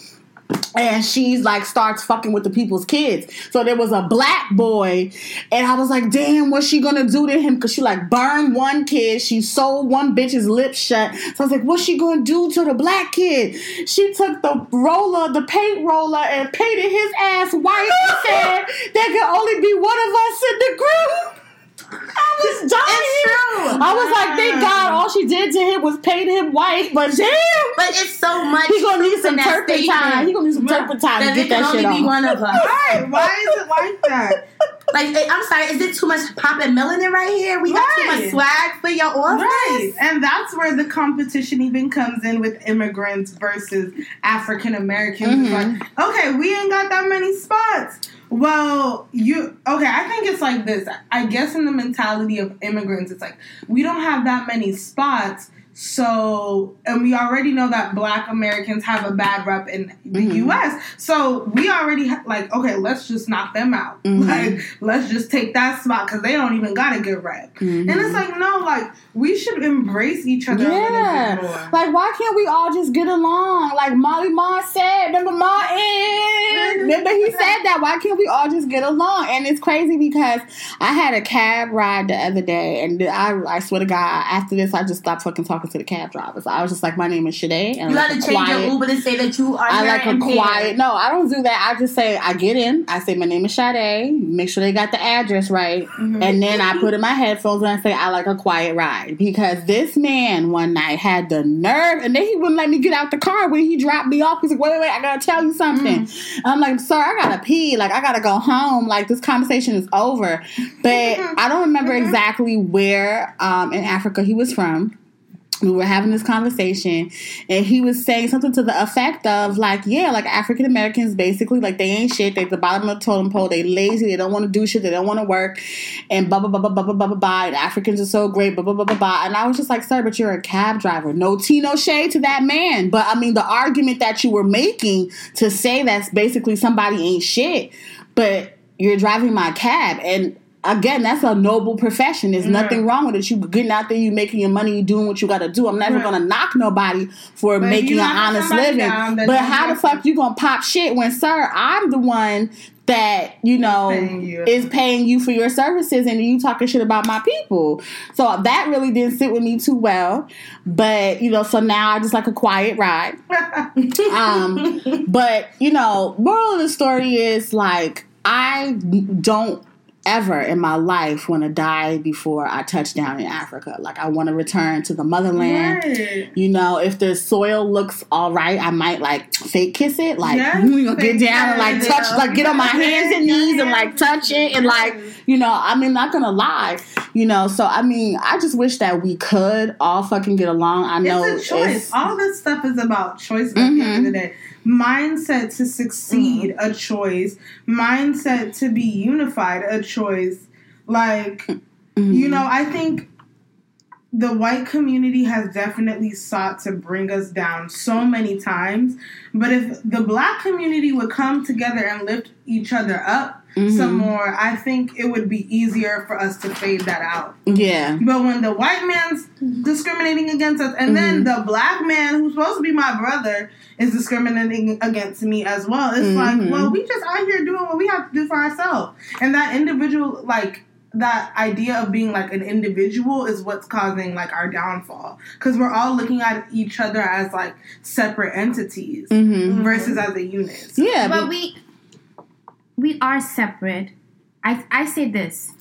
And she's like starts fucking with the people's kids. So there was a black boy, and I was like, damn, what's she gonna do to him? Because she like burned one kid, she sewed one bitch's lips shut. So I was like, what's she gonna do to the black kid? She took the roller, the paint roller, and painted his ass white and said there can only be one of us in the group. I was dying. It's true. I was like, thank God, all she did to him was paint him white. But damn, But it's so much. he gonna need some in that turpentine. statement He gonna need some turpentine to That get it can that shit be on. one of us. Why? Why is it like that? [laughs] Like, I'm sorry, is it too much pop and melanin right here? We got too much swag for your office? Right. And that's where the competition even comes in with immigrants versus African Americans. It's Mhm. like, okay, we ain't got that many spots. Well, you okay, I think it's like this. I guess in the mentality of immigrants, it's like we don't have that many spots. So, and we already know that black Americans have a bad rep in the Mhm. US. So, we already ha- like, okay, let's just knock them out. Mhm. [laughs] Like, let's just take that spot because they don't even got a good rep. Mhm. And it's like, no, like we should embrace each other. Yeah. Like, why can't we all just get along? Like Molly Ma said, remember Martin? Remember he said that. Why can't we all just get along? And it's crazy because I had a cab ride the other day, and I, I swear to God, after this, I just stopped fucking talking to the cab drivers. I was just like, my name is Sade, and You like to change quiet- your Uber to say that you are I like a here. quiet. No, I don't do that. I just say I get in. I say my name is Sade. Make sure they got the address right, Mm-hmm. and then I put in my headphones and I say I like a quiet ride because this man one night had the nerve, and then he wouldn't let me get out the car when he dropped me off. He's like, "Wait, wait, wait! I gotta tell you something." Mm. I'm like, "Sir, I gotta pee. Like, I gotta go home. Like, this conversation is over." But [laughs] I don't remember Mm-hmm. exactly where um, in Africa he was from we were having this conversation and he was saying something to the effect of like yeah like african americans basically like they ain't shit they at the bottom of the totem pole they lazy they don't want to do shit they don't want to work and blah blah blah blah blah blah blah blah africans are so great blah blah blah blah blah and i was just like sir but you're a cab driver no tea no shade to that man but i mean the argument that you were making to say that's basically somebody ain't shit but you're driving my cab and again that's a noble profession. There's nothing wrong with it. You getting out there you making your money you doing what you got to do. I'm never Right. gonna knock nobody for But making an honest living. but how the fuck you gonna pop shit when sir i'm the one that you know Paying is paying you for your services and you talking shit about my people? So that really didn't sit with me too well. But you know so now i just like a quiet ride. [laughs] Um, but you know, moral of the story is like I don't ever in my life want to die before I touch down in Africa. Like I want to return to the motherland. Right. You know, if the soil looks all right, I might like fake kiss it. Like Yes, you know, get down and like touch, like get on my hands and knees and like touch it and like you know. I mean, not gonna lie, you know. So I mean, I just wish that we could all fucking get along. I know it's a choice. it's- All this stuff is about choice at the end of the mm-hmm. day. Mindset to succeed, mm-hmm. a choice. Mindset to be unified, a choice. Like, mm-hmm. you know, I think the white community has definitely sought to bring us down so many times. But if the black community would come together and lift each other up some mm-hmm. more, I think it would be easier for us to fade that out. yeah. But when the white man's discriminating against us, and then mm-hmm. the black man who's supposed to be my brother is discriminating against me as well, it's like, mm-hmm. well, we just out here doing what we have to do for ourselves. And that individual, like, that idea of being like an individual is what's causing like our downfall because we're all looking at each other as like separate entities hmm versus as a unit. So- Yeah, but but, we we are separate. I I say this.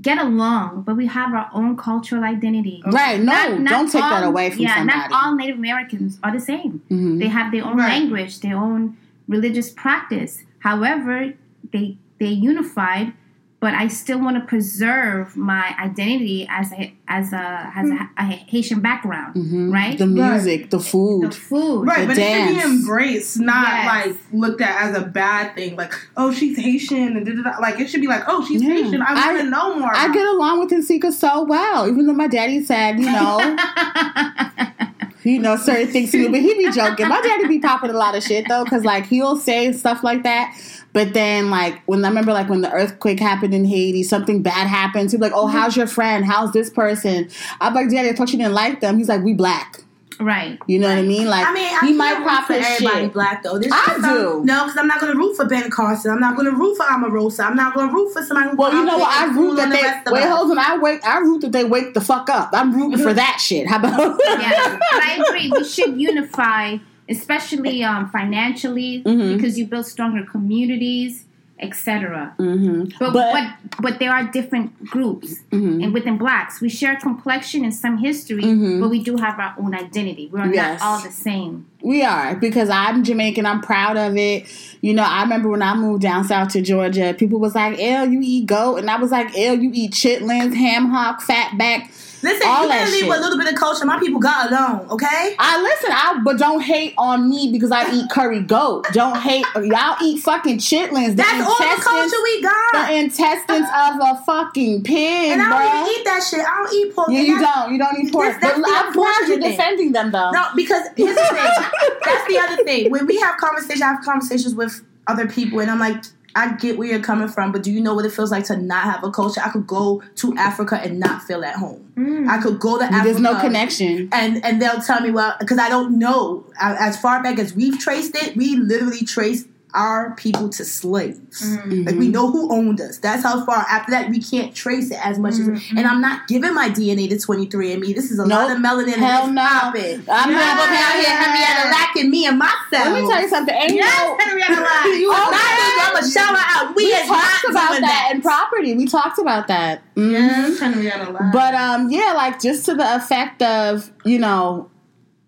Get along, but we have our own cultural identity. right. No, Not- not don't take that away from yeah, somebody. not all Native Americans are the same. Mhm. They have their own Right. language, their own religious practice. However, they they unified, but I still want to preserve my identity as a as a as a, a Haitian background, Mhm. right? The music, the the food. The food, Right, the but it should be embraced, not Yes. like looked at as a bad thing. Like, oh, she's Haitian, and da, da, da. like it should be like, oh, she's Yeah. Haitian. I want to know more. I get along with Nsika so well, even though my daddy said, you know, [laughs] you know, certain things to me, but he be joking. My daddy be popping a lot of shit though, because like he'll say stuff like that. But then, like when I remember, like when the earthquake happened in Haiti, something bad happened. He'd be like, "Oh, mm-hmm. how's your friend? How's this person?" I'm like, "Daddy, I thought you didn't like them." He's like, "We black." right? You know what I mean? Like I mean, I he might root pop for his everybody shit. black though. There's I just some- do. No, because I'm not going to root for Ben Carson. I'm not going to root for Omarosa. I'm not going to root for somebody. Who Well, you know what? I root that on the they wait. Hold on, I wait. I root that they wake the fuck up. I'm rooting for mm-hmm. that shit. How about? yeah, but I agree. We should unify, especially um, financially, Mhm. because you build stronger communities, etc. hmm But, But- but but there are different groups, Mhm. and within blacks, we share complexion and some history, Mhm. but we do have our own identity. We're Yes. not all the same. We are because I'm Jamaican. I'm proud of it. You know, I remember when I moved down south to Georgia, people was like, "Ew, you eat goat," and I was like, "Ew, you eat chitlins, ham hock, fatback." Listen, all you gotta leave shit. with a little bit of culture. My people got alone, okay? I listen, I but don't hate on me because I eat curry goat. Don't hate y'all eat fucking chitlins. The That's all the culture we got. The intestines of a fucking pig, and I don't bruh. even eat that shit. I don't eat pork. Yeah, you don't. You don't eat pork. That's- that's but the I'm glad you're defending them though. No, because here's the thing. [laughs] That's the other thing. When we have conversations, I have conversations with other people, and I'm like, I get where you're coming from, but do you know what it feels like to not have a culture? I could go to Africa and not feel at home. Mm. I could go to Africa. There's no connection. And and they'll tell me, well, because I don't know. I- As far back as we've traced it, we literally traced our people to slaves. Like we know who owned us. That's how far. After that, we can't trace it as much as. And I'm not giving my DNA to 23andMe. This is a lot of melanin. Hell no. I'm You not- have me out here, Henrietta, lacking me and myself. Let me tell you something. Ain't Yes, no. Henrietta Lack. [laughs] You okay? not I'm a shout out. We, We talked about that in property. We talked about that. Mhm. Yes, Henrietta Lack. But um, yeah, like just to the effect of you know,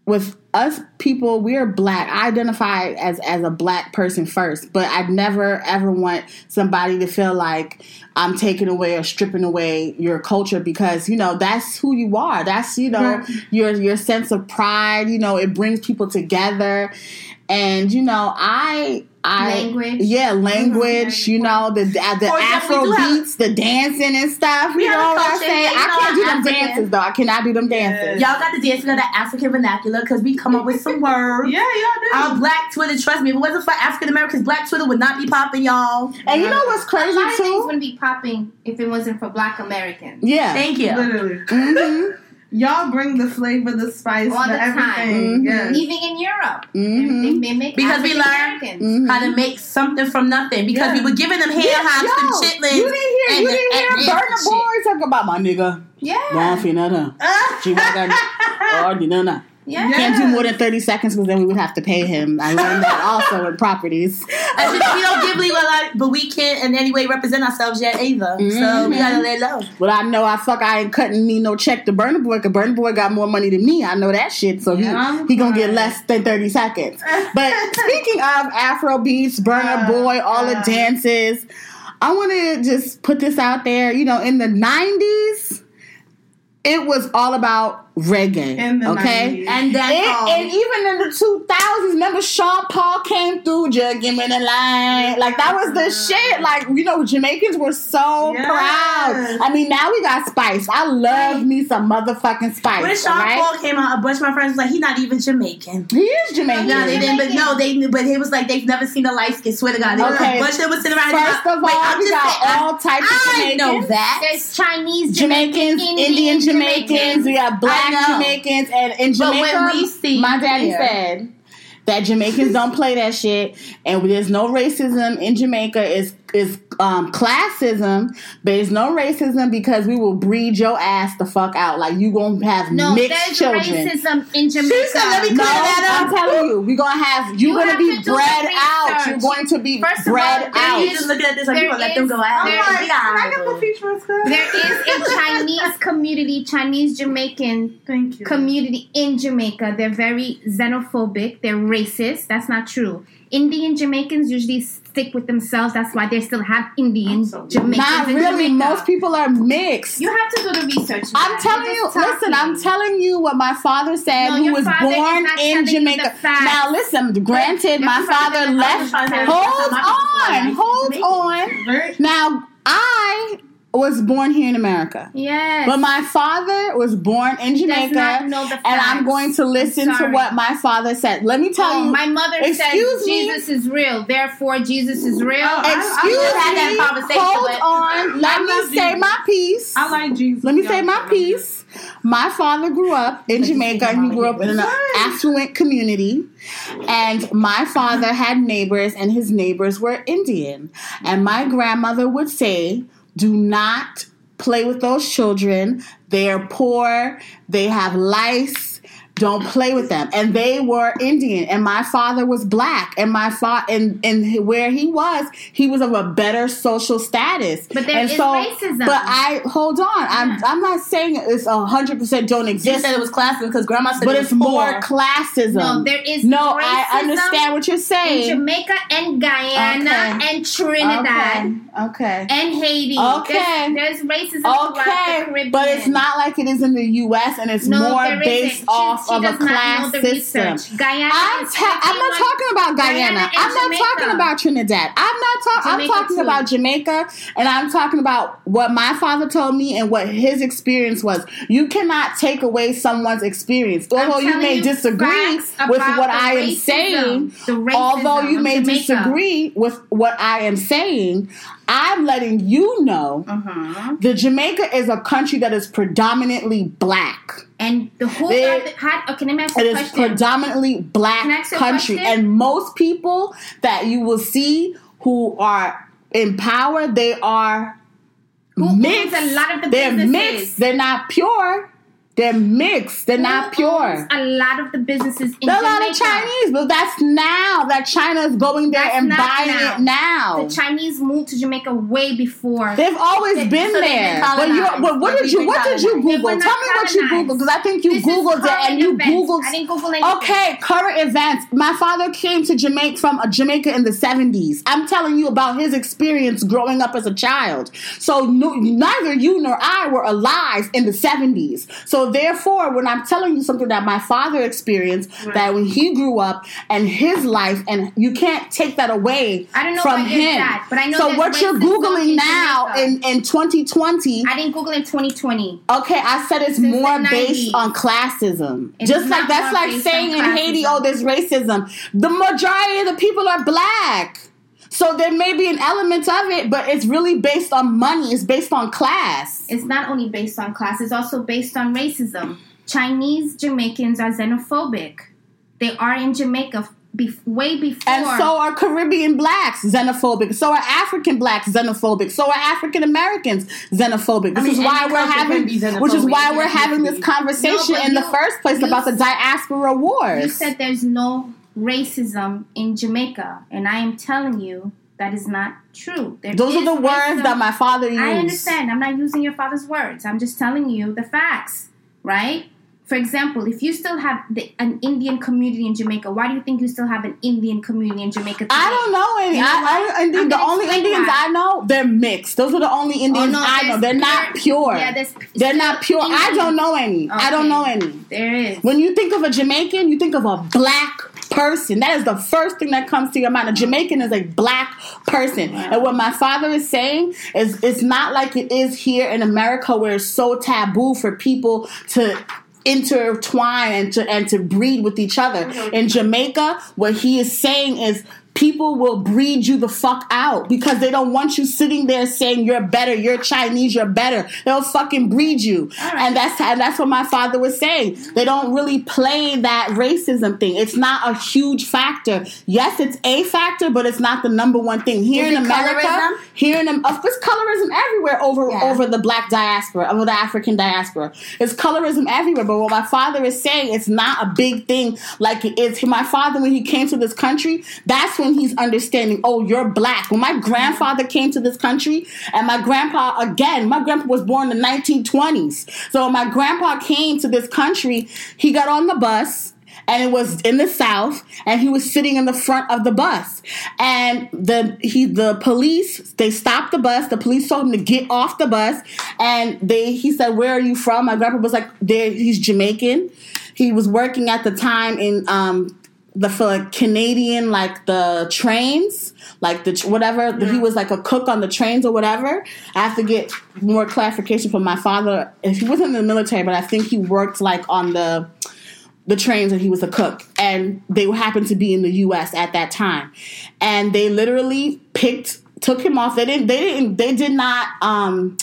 with us people, we're black. I identify as as a black person first, but I'd never ever want somebody to feel like I'm taking away or stripping away your culture because you know that's who you are. That's you know Right. your your sense of pride. You know, it brings people together, and you know I. I, Language. yeah, language. You know the the, the Afro we do have- beats, the dancing and stuff. You know what I'm saying? I can't do them African. dances though. I cannot do them dances. Y'all got the dance, we got the African vernacular because we come up with some [laughs] words. yeah, y'all Our black Twitter, trust me, if it wasn't for African Americans, black Twitter would not be popping, y'all. And you know what's A crazy lot of things too? wouldn't be popping if it wasn't for Black Americans. Yeah. Thank you. Literally. Mhm. Y'all bring the flavor, the spice, All the the time. everything. Mhm. Yes. Even in Europe, Mhm. they, they mimic Because we African learned- Americans. Mhm. How to make something from nothing because Yeah. we were giving them hand Yeah, hops yo, and chitlins. You didn't hear? and You the- didn't and hear the Burna shit. Boy talk about my nigga? Yeah. Don't feel nothing. [laughs] She walk out. Oh, you know not. Yeah. Can't do more than 30 seconds because then we would have to pay him. I learned that [laughs] also in properties. I just, we don't give legal a but we can't in any way represent ourselves yet either. So we gotta lay low. But I know I fuck I ain't cutting me no check to Burna Boy because Burna Boy got more money than me. I know that shit. So Yeah. he, he gonna get less than 30 seconds. But [laughs] speaking of Afro beats, Burna Oh, Boy, all the dances, I want to just put this out there. You know, in the 90s, it was all about reggae. In the okay? 90s. And then It, um, and even in the 2000s, remember Sean Paul came through, just give me the line. Like, that was the shit. Like, you know, Jamaicans were so Yes. proud. I mean, now we got Spice. I love me some motherfucking Spice. when Sean alright? Paul came out, a bunch of my friends was like, he's not even Jamaican. He is Jamaican. No, they didn't. But no, they. But it was like they've never seen a light skin. Swear to God, They- Okay. a bunch of them was sitting around. First of all, Wait, I'm we just got saying, all types of I Jamaicans. know that. There's Chinese, Jamaicans, Indian, Jamaicans, we got black I know. Jamaicans, and in But when Jamaica, we see my daddy here- said that Jamaicans don't play that shit, and there's no racism in Jamaica. Is is um, classism, but there's no racism because we will breed your ass the fuck out. Like you gonna have No, mixed there's children. racism in Jamaica. said, let me No, clear that I'm telling you, we're gonna have you're You gonna have be to bred out. You're going to be First of all, bred there out. You just looking at this like There you gonna let them go out. I'm there like, We can I got the feature cut? There is a Chinese community, Chinese Jamaican community in Jamaica. They're very xenophobic. They're racist. That's not true. Indian Jamaicans usually stick with themselves. That's why they still have Indian I'm so- Jamaicans Not really. Jamaica. Most people are mixed. You have to do the research. I'm man. telling You're listen, I'm telling you what my father said, No, who was born in Jamaica. Now, listen, granted, my father father left. trying Hold on, hold on. Now, I was born here in America. Yes. But my father was born in Does Jamaica, not know the and I'm going to listen to what my father said. Let me tell Oh, you. my mother Excuse says me? Jesus is real, therefore Jesus is real. Oh, I- Excuse just had that me. conversation Hold with- on. Let me love say Jesus. my piece. I like Jesus. Let me say my piece. My father grew up in Jamaica and he grew up in an affluent community. And my father had neighbors, and his neighbors were Indian. And my grandmother would say, Do not play with those children. They are poor, they have lice. Don't play with them. And they were Indian, and my father was black. And my father, and, and where he was, he was of a better social status. But there and is so, racism. But I hold on. I'm I'm not saying it's hundred percent don't You exist, said it was classism because grandma said but it it's was more classism. No, there is No, I understand what you're in saying. Jamaica and Guyana Okay. and Trinidad Okay. Okay. and Haiti. Okay. There's, there's racism throughout the Okay, Caribbean. but it's not like it is in the U.S. and it's No, more based isn't. off she, she of a class system. research. Guyana I'm, ta- I'm not talking about Guyana. Guyana I'm not Jamaica. talking about Trinidad. I'm not talking. I'm talking too. about Jamaica, and I'm talking about what my father told me and what his experience was. You cannot take away someone's experience, although you may you disagree with what I am racism. saying. Although you may Jamaica. disagree with what I am saying, I'm letting you know Uh-huh. that Jamaica is a country that is predominantly black. And the whole the, had, oh, can I ask It is question? predominantly black ask you a country, and most people that you will see who are in power, they are Who mixed. a lot of the They're businesses? mixed. They're not pure. They're mixed. They're not pure. A lot of the businesses in a lot of Chinese, but that's now that China is going there That's and buying now. it now. The Chinese moved to Jamaica way before. They've always They- been so there. but you, colonized. what, did you? What did you Google? Tell me what you. Googled because I think you This Googled it and you events. Googled. I didn't Google anything. Okay, current events. My father came to Jamaica from uh, Jamaica in the 70s. I'm telling you about his experience growing up as a child. So no, neither you nor I were alive in the 70s. So therefore, when I'm telling you something that my father experienced, that when he grew up and his life, and you can't take that away I don't know from him. dad, but I know so what you're googling now in in 2020 I didn't Google in 2020. Okay, I said it's Since more based on classism. It's Just like that's like saying in Haiti, oh, there's racism. The majority of the people are black. So there may be an element of it, but it's really based on money. It's based on class. It's not only based on class, it's also based on racism. Chinese Jamaicans are xenophobic. They are in Jamaica be- way before. And so are Caribbean blacks xenophobic. So are African blacks xenophobic. So are African Americans xenophobic. This mean, is why we're having, can which is why we're having this conversation No, but in the first place you about the diaspora wars. you said there's no racism in Jamaica, and I am telling you that is not true. There Those are the words that my father used. I understand. I'm not using your father's words. I'm just telling you the facts, right? For example, if you still have the, an Indian community in Jamaica, why do you think you still have an Indian community in Jamaica? Today? I don't know any. You know I, what? I, Indian, the only Indians why. I know, they're mixed. Those are the only oh, Indians no, I know. They're not pure. Yeah, there's they're not pure. I don't know any. I don't know any. There is. When you think of a Jamaican, you think of a black person. That is the first thing that comes to your mind. A Jamaican is a black person. And what my father is saying is it's not like it is here in America where it's so taboo for people to intertwine and to and to breed with each other. Mm-hmm. In Jamaica, what he is saying is people will breed you the fuck out because they don't want you sitting there saying you're better, you're Chinese, you're better. They'll fucking breed you. right. And that's and that's what my father was saying. They don't really play that racism thing. It's not a huge factor. Yes, it's a factor, but it's not the number one thing here Is in America. colorism? Here in of course, colorism everywhere over Yeah. over the black diaspora, over the African diaspora. It's colorism everywhere. But what my father is saying, it's not a big thing like it is. My father, when he came to this country, that's when he's understanding. Oh, you're black. When my grandfather came to this country, and my grandpa again, my grandpa was born in the 1920s. So my grandpa came to this country, he got on the bus and it was in the south and he was sitting in the front of the bus and the he the police they stopped the bus the police told him to get off the bus and they he said where are you from my grandpa was like he's jamaican he was working at the time in um the for Canadian like the trains like the whatever he was like a cook on the trains or whatever. I have to get more clarification from my father. If he wasn't in the military but I think he worked like on the the trains and he was a cook. And they happened to be in the US at that time. And they literally picked took him off. They didn't they didn't they did not um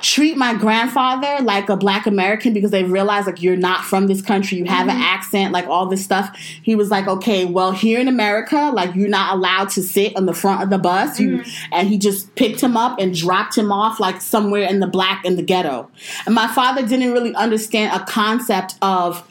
treat my grandfather like a black American because they realized like you're not from this country, you have an mm-hmm. accent, like all this stuff. He was like, okay, well here in America, like you're not allowed to sit on the front of the bus. You, mm-hmm. and he just picked him up and dropped him off like somewhere in the black in the ghetto. And my father didn't really understand a concept of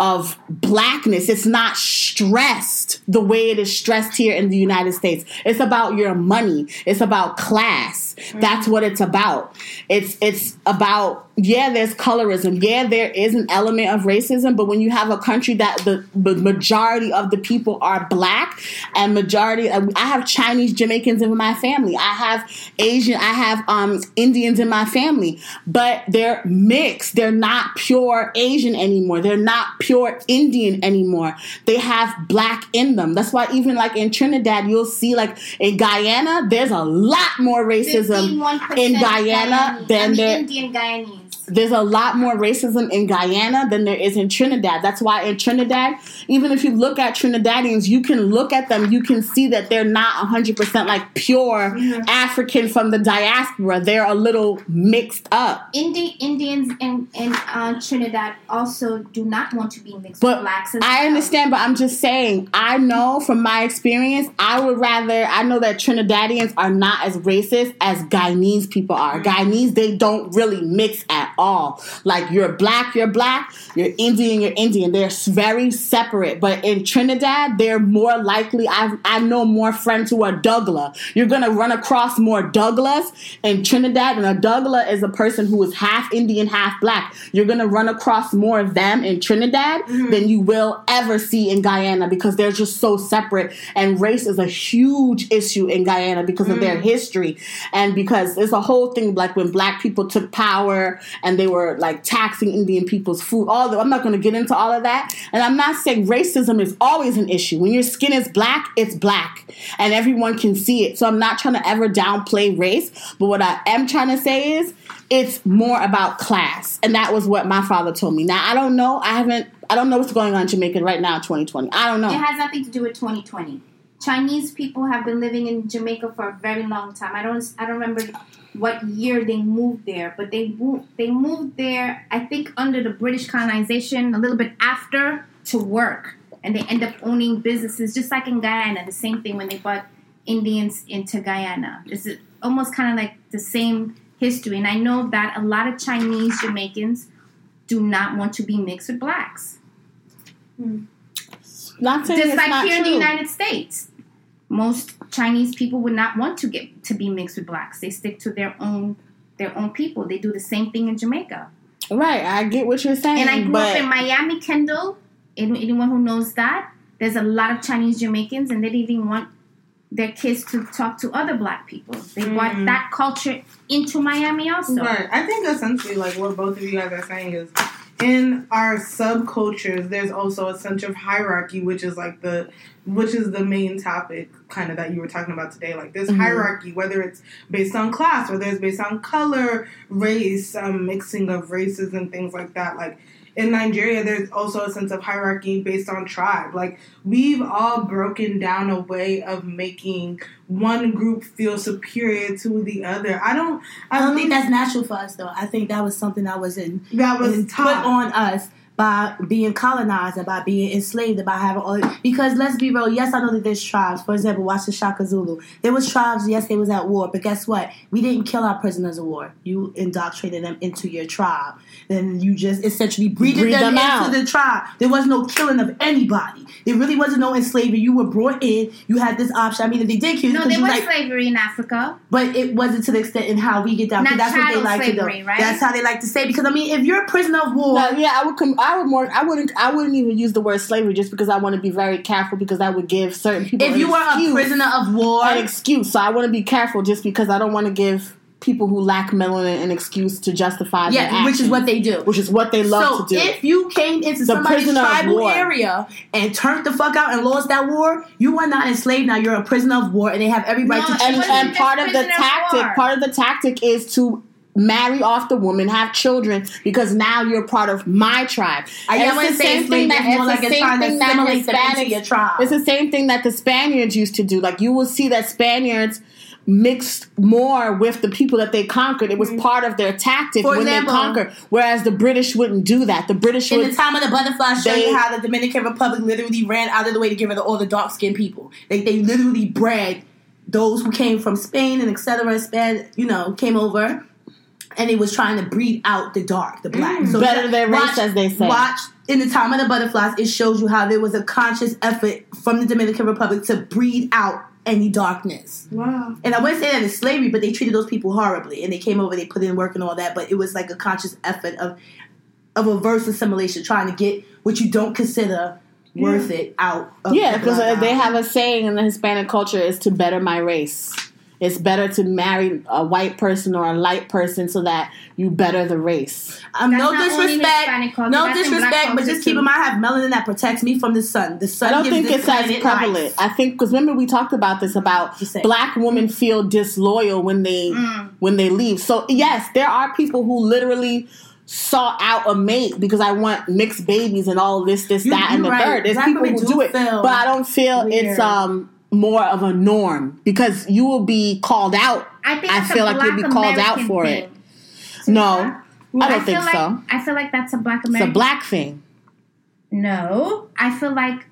of blackness. It's not stressed the way it is stressed here in the United States. It's about your money. It's about class. That's what it's about. It's it's about yeah, there's colorism. Yeah, there is an element of racism, but when you have a country that the, the majority of the people are black and majority I have Chinese Jamaicans in my family. I have Asian, I have um Indians in my family, but they're mixed. They're not pure Asian anymore. They're not pure Indian anymore. They have black in them. That's why even like in Trinidad, you'll see like in Guyana, there's a lot more racism 51% in Guyana Guyanese. than I mean, there Indian Guyanese. There's a lot more racism in Guyana than there is in Trinidad. That's why in Trinidad, even if you look at Trinidadians, you can look at them, you can see that they're not 100% like pure African from the diaspora. They're a little mixed up. Indi- Indians in, in uh, Trinidad also do not want to be mixed But with blacks. I understand, but I'm just saying, I know from my experience, I would rather, I know that Trinidadians are not as racist as Guyanese people are. Guyanese, they don't really mix at all. Like, you're black, you're black, you're Indian, you're Indian. They're very separate. But in Trinidad, they're more likely, I, I know more friends who are Douglas. You're going to run across more Douglas in Trinidad, and a Douglas is a person who is half Indian, half black. You're going to run across more of them in Trinidad mm-hmm. than you will ever see in Guyana because they're just so separate. And race is a huge issue in Guyana because of their mm. history and because it's a whole thing like when black people took power and they were like taxing Indian people's food. All the, I'm not going to get into all of that. And I'm not saying racism is always an issue. When your skin is black, it's black and everyone can see it. So I'm not trying to ever downplay race. But what I am trying to say is it's more about class. And that was what my father told me. Now, I don't know. I haven't, I don't know what's going on in Jamaica right now 2020. I don't know. It has nothing to do with 2020. Chinese people have been living in Jamaica for a very long time. I don't I don't remember what year they moved there, but they moved they moved there I think under the British colonization a little bit after to work. and they end up owning businesses, just like in Guyana. The same thing when they brought Indians into Guyana. It's almost kind of like the same history. And I know that a lot of Chinese Jamaicans do not want to be mixed with blacks. Hmm. Not saying Just like not here in the. United States, most Chinese people would not want to get to be mixed with blacks. They stick to their own their own people. They do the same thing in Jamaica. Right, I get what you're saying. And I grew but up in Miami, Kendall. Any- Anyone who knows that, there's a lot of Chinese Jamaicans, and they didn't even want their kids to talk to other black people. They brought Mm. that culture into Miami also. Right. I think essentially, like what both of you guys are saying is, in our subcultures, there's also a sense of hierarchy, which is like the, which is the main topic, kind of that you were talking about today. Like this Mhm. hierarchy, whether it's based on class, whether it's based on color, race, um, mixing of races and things like that. Like in Nigeria, there's also a sense of hierarchy based on tribe. Like we've all broken down a way of making one group feel superior to the other. I don't. I don't think that's natural for us, though. I think that was something that was in that was was put on us by being colonized and by being enslaved and by having all because let's be real yes i know that there's tribes for example watch the shaka zulu there was tribes yes they was at war but guess what we didn't kill our prisoners of war you indoctrinated them into your tribe then you just essentially breeded Breed them, them out. into the tribe there was no killing of anybody there really wasn't no enslavement you were brought in you had this option i mean if they did kill you No, 'cause there was like slavery in Africa. but it wasn't to the extent in how we get down. Not that's what they like slavery, to do. right? That's how they like to say. Because I mean, if you're a prisoner of war, No, yeah, I would. Com- I would more. I wouldn't. I wouldn't even use the word slavery just because I want to be very careful because that would give certain people. if an you were a prisoner of war, an excuse. So I want to be careful just because I don't want to give people who lack melanin an excuse to justify. their yeah, which is what they do. which is what they love so to do. if you came into The somebody's tribal area and turned the fuck out and lost that war, you are not enslaved now. You're a prisoner of war, and they have every right No, to it and, treat wasn't and part of the prisoner of tactic, part of the tactic is to marry off the woman, have children, because now you're part of my tribe. I And don't want to it's the same thing that it's like the same thing that assimilate them into Hispanics. your tribe. It's the same thing that the Spaniards used to do. Like you will see that Spaniards mixed more with the people that they conquered. It was part of their tactic Mm-hmm. For when example- they conquered. Whereas the British wouldn't do that. The British In would the time of the butterfly, show They- you how the Dominican Republic literally ran out of the way to get rid of all the dark skinned people. Like they literally bred those who came from Spain and etc. Span, you know, came over, and it was trying to breed out the dark, the black. Mm. So Better just their race, as they say. Watch in the time of the butterflies. It shows you how there was a conscious effort from the Dominican Republic to breed out any darkness. Wow. And I wouldn't say that it's slavery, but they treated those people horribly. And they came over, they put in work and all that, but it was like a conscious effort of of reverse assimilation, trying to get what you don't consider worth it out of Yeah, because uh, they have a saying in the Hispanic culture is to better my race. It's better to marry a white person or a light person so that you better the race. um, no disrespect, culture, no that's in black disrespect, but just keep too. in mind I have melanin that protects me from the sun. The sun I don't think it's as prevalent. life. I think because remember we talked about this about black women feel disloyal when they Mm. when they leave. So yes, there are people who literally sought out a mate because I want mixed babies and all this, this, You- that, and the right. third. There's Black people who do do it, feel but I don't feel weird. it's um more of a norm because you will be called out. I think I feel like you'll be called out for thing. it. No, I don't feel think like, so. I feel like that's a black American. It's a black thing. No, I feel like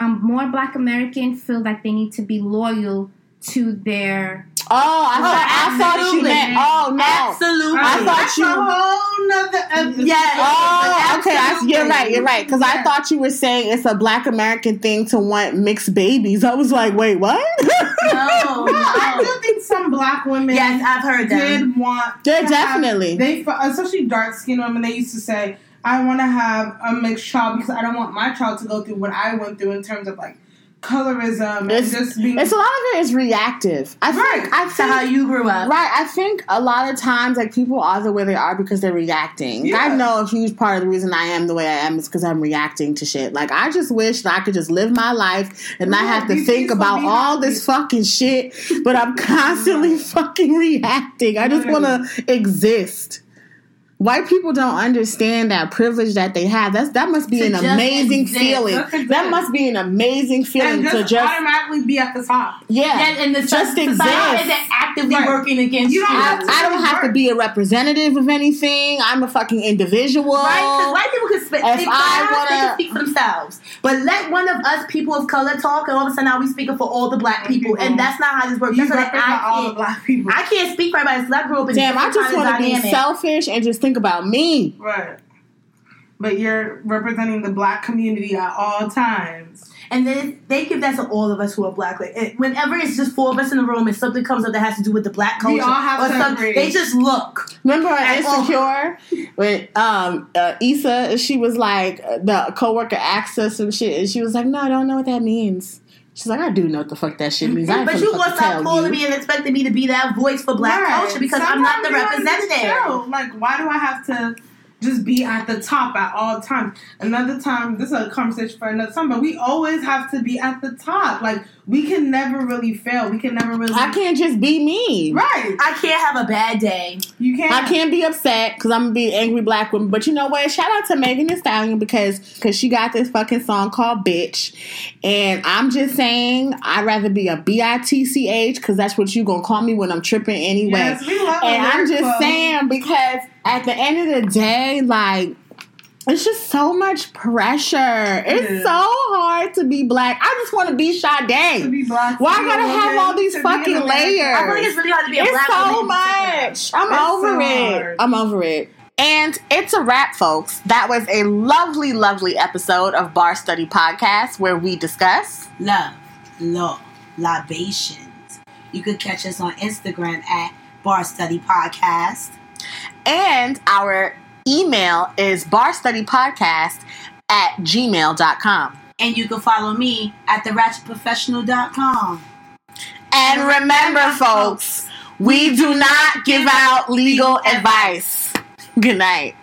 um, more black American feel like they need to be loyal to their. Oh, I, oh, thought, I thought you absolutely. meant. Oh no, Absolutely. I thought That's you- a whole nother episode. Yes. Oh, okay. I, you're right. You're right. Because I thought you were saying it's a Black American thing to want mixed babies. I was like, wait, what? No, [laughs] I do think some Black women. Yes, I've heard that. did want. They're to have- definitely. they, especially dark skinned women. They used to say, "I want to have a mixed child because I don't want my child to go through what I went through in terms of like colorism It's, and just being." it's a lot of it is reactive. I think. Right. I To think. how you grew up. Right, I think a lot of times like people are the way they are because they're reacting. Yeah. I know a huge part of the reason I am the way I am is because I'm reacting to shit. Like I just wish that I could just live my life and not Yeah, have to think about all happy. this fucking shit. But I'm [laughs] constantly [laughs] fucking reacting. I just want to exist. White people don't understand that privilege that they have. That's that must be an amazing feeling. That must be an amazing feeling and to just, just automatically be at the top. yeah, Yeah, and the just society exist. isn't actively Right. working against You you. don't I, have to I don't have to be a representative of anything. I'm a fucking individual. Right? White people can speak. If I wanna- they can speak for themselves. But let one of us people of color talk, and all of a sudden now we speaking for all the black people, people. and that's not how this works. You That's represent all I the can't. black people. I can't speak for everybody. 'cause I grew up in Damn, I just want to be selfish and just think about me. right. But you're representing the black community at all times. And then they give that to all of us who are black. Like it, whenever it's just four of us in the room and something comes up that has to do with the black culture, We all have or to some- they just look. Remember on And-. Insecure when um uh, Issa she was like the coworker asked her some shit and she was like, No, I don't know what that means. She's like, I do know what the fuck that shit means. I But you fucking gonna stop calling you. me and expecting me to be that voice for black Right. culture because I'm not the Sometimes you gotta just representative. chill. Like, why do I have to just be at the top at all times? Another time, this is a conversation for another time, but we always have to be at the top. Like, we can never really fail. We can never really. I can't just be me. Right. I can't have a bad day. You can't. I can't be upset because I'm gonna be an angry black woman. But you know what? Shout out to Megan Thee Stallion because because she got this fucking song called "Bitch," and I'm just saying I'd rather be a B I T C H because that's what you gonna call me when I'm tripping anyway. Yes, we love and I'm just quote. saying because at the end of the day, like. It's just so much pressure. It's is. so hard to be black. I just want to be To Sade. be black. Why to be gotta have woman, all these fucking layers? I feel like it's really hard to be a It's black so woman. much. I'm It's over so it. hard. I'm over it. And it's a wrap, folks. That was a lovely, lovely episode of Bar Study Podcast where we discuss. Love, law, libations. You could catch us on Instagram at Bar Study Podcast. And our email is barstudypodcast at gmail.com. And you can follow me at theratchetprofessional.com. And remember, folks, we do not give out legal advice. Good night.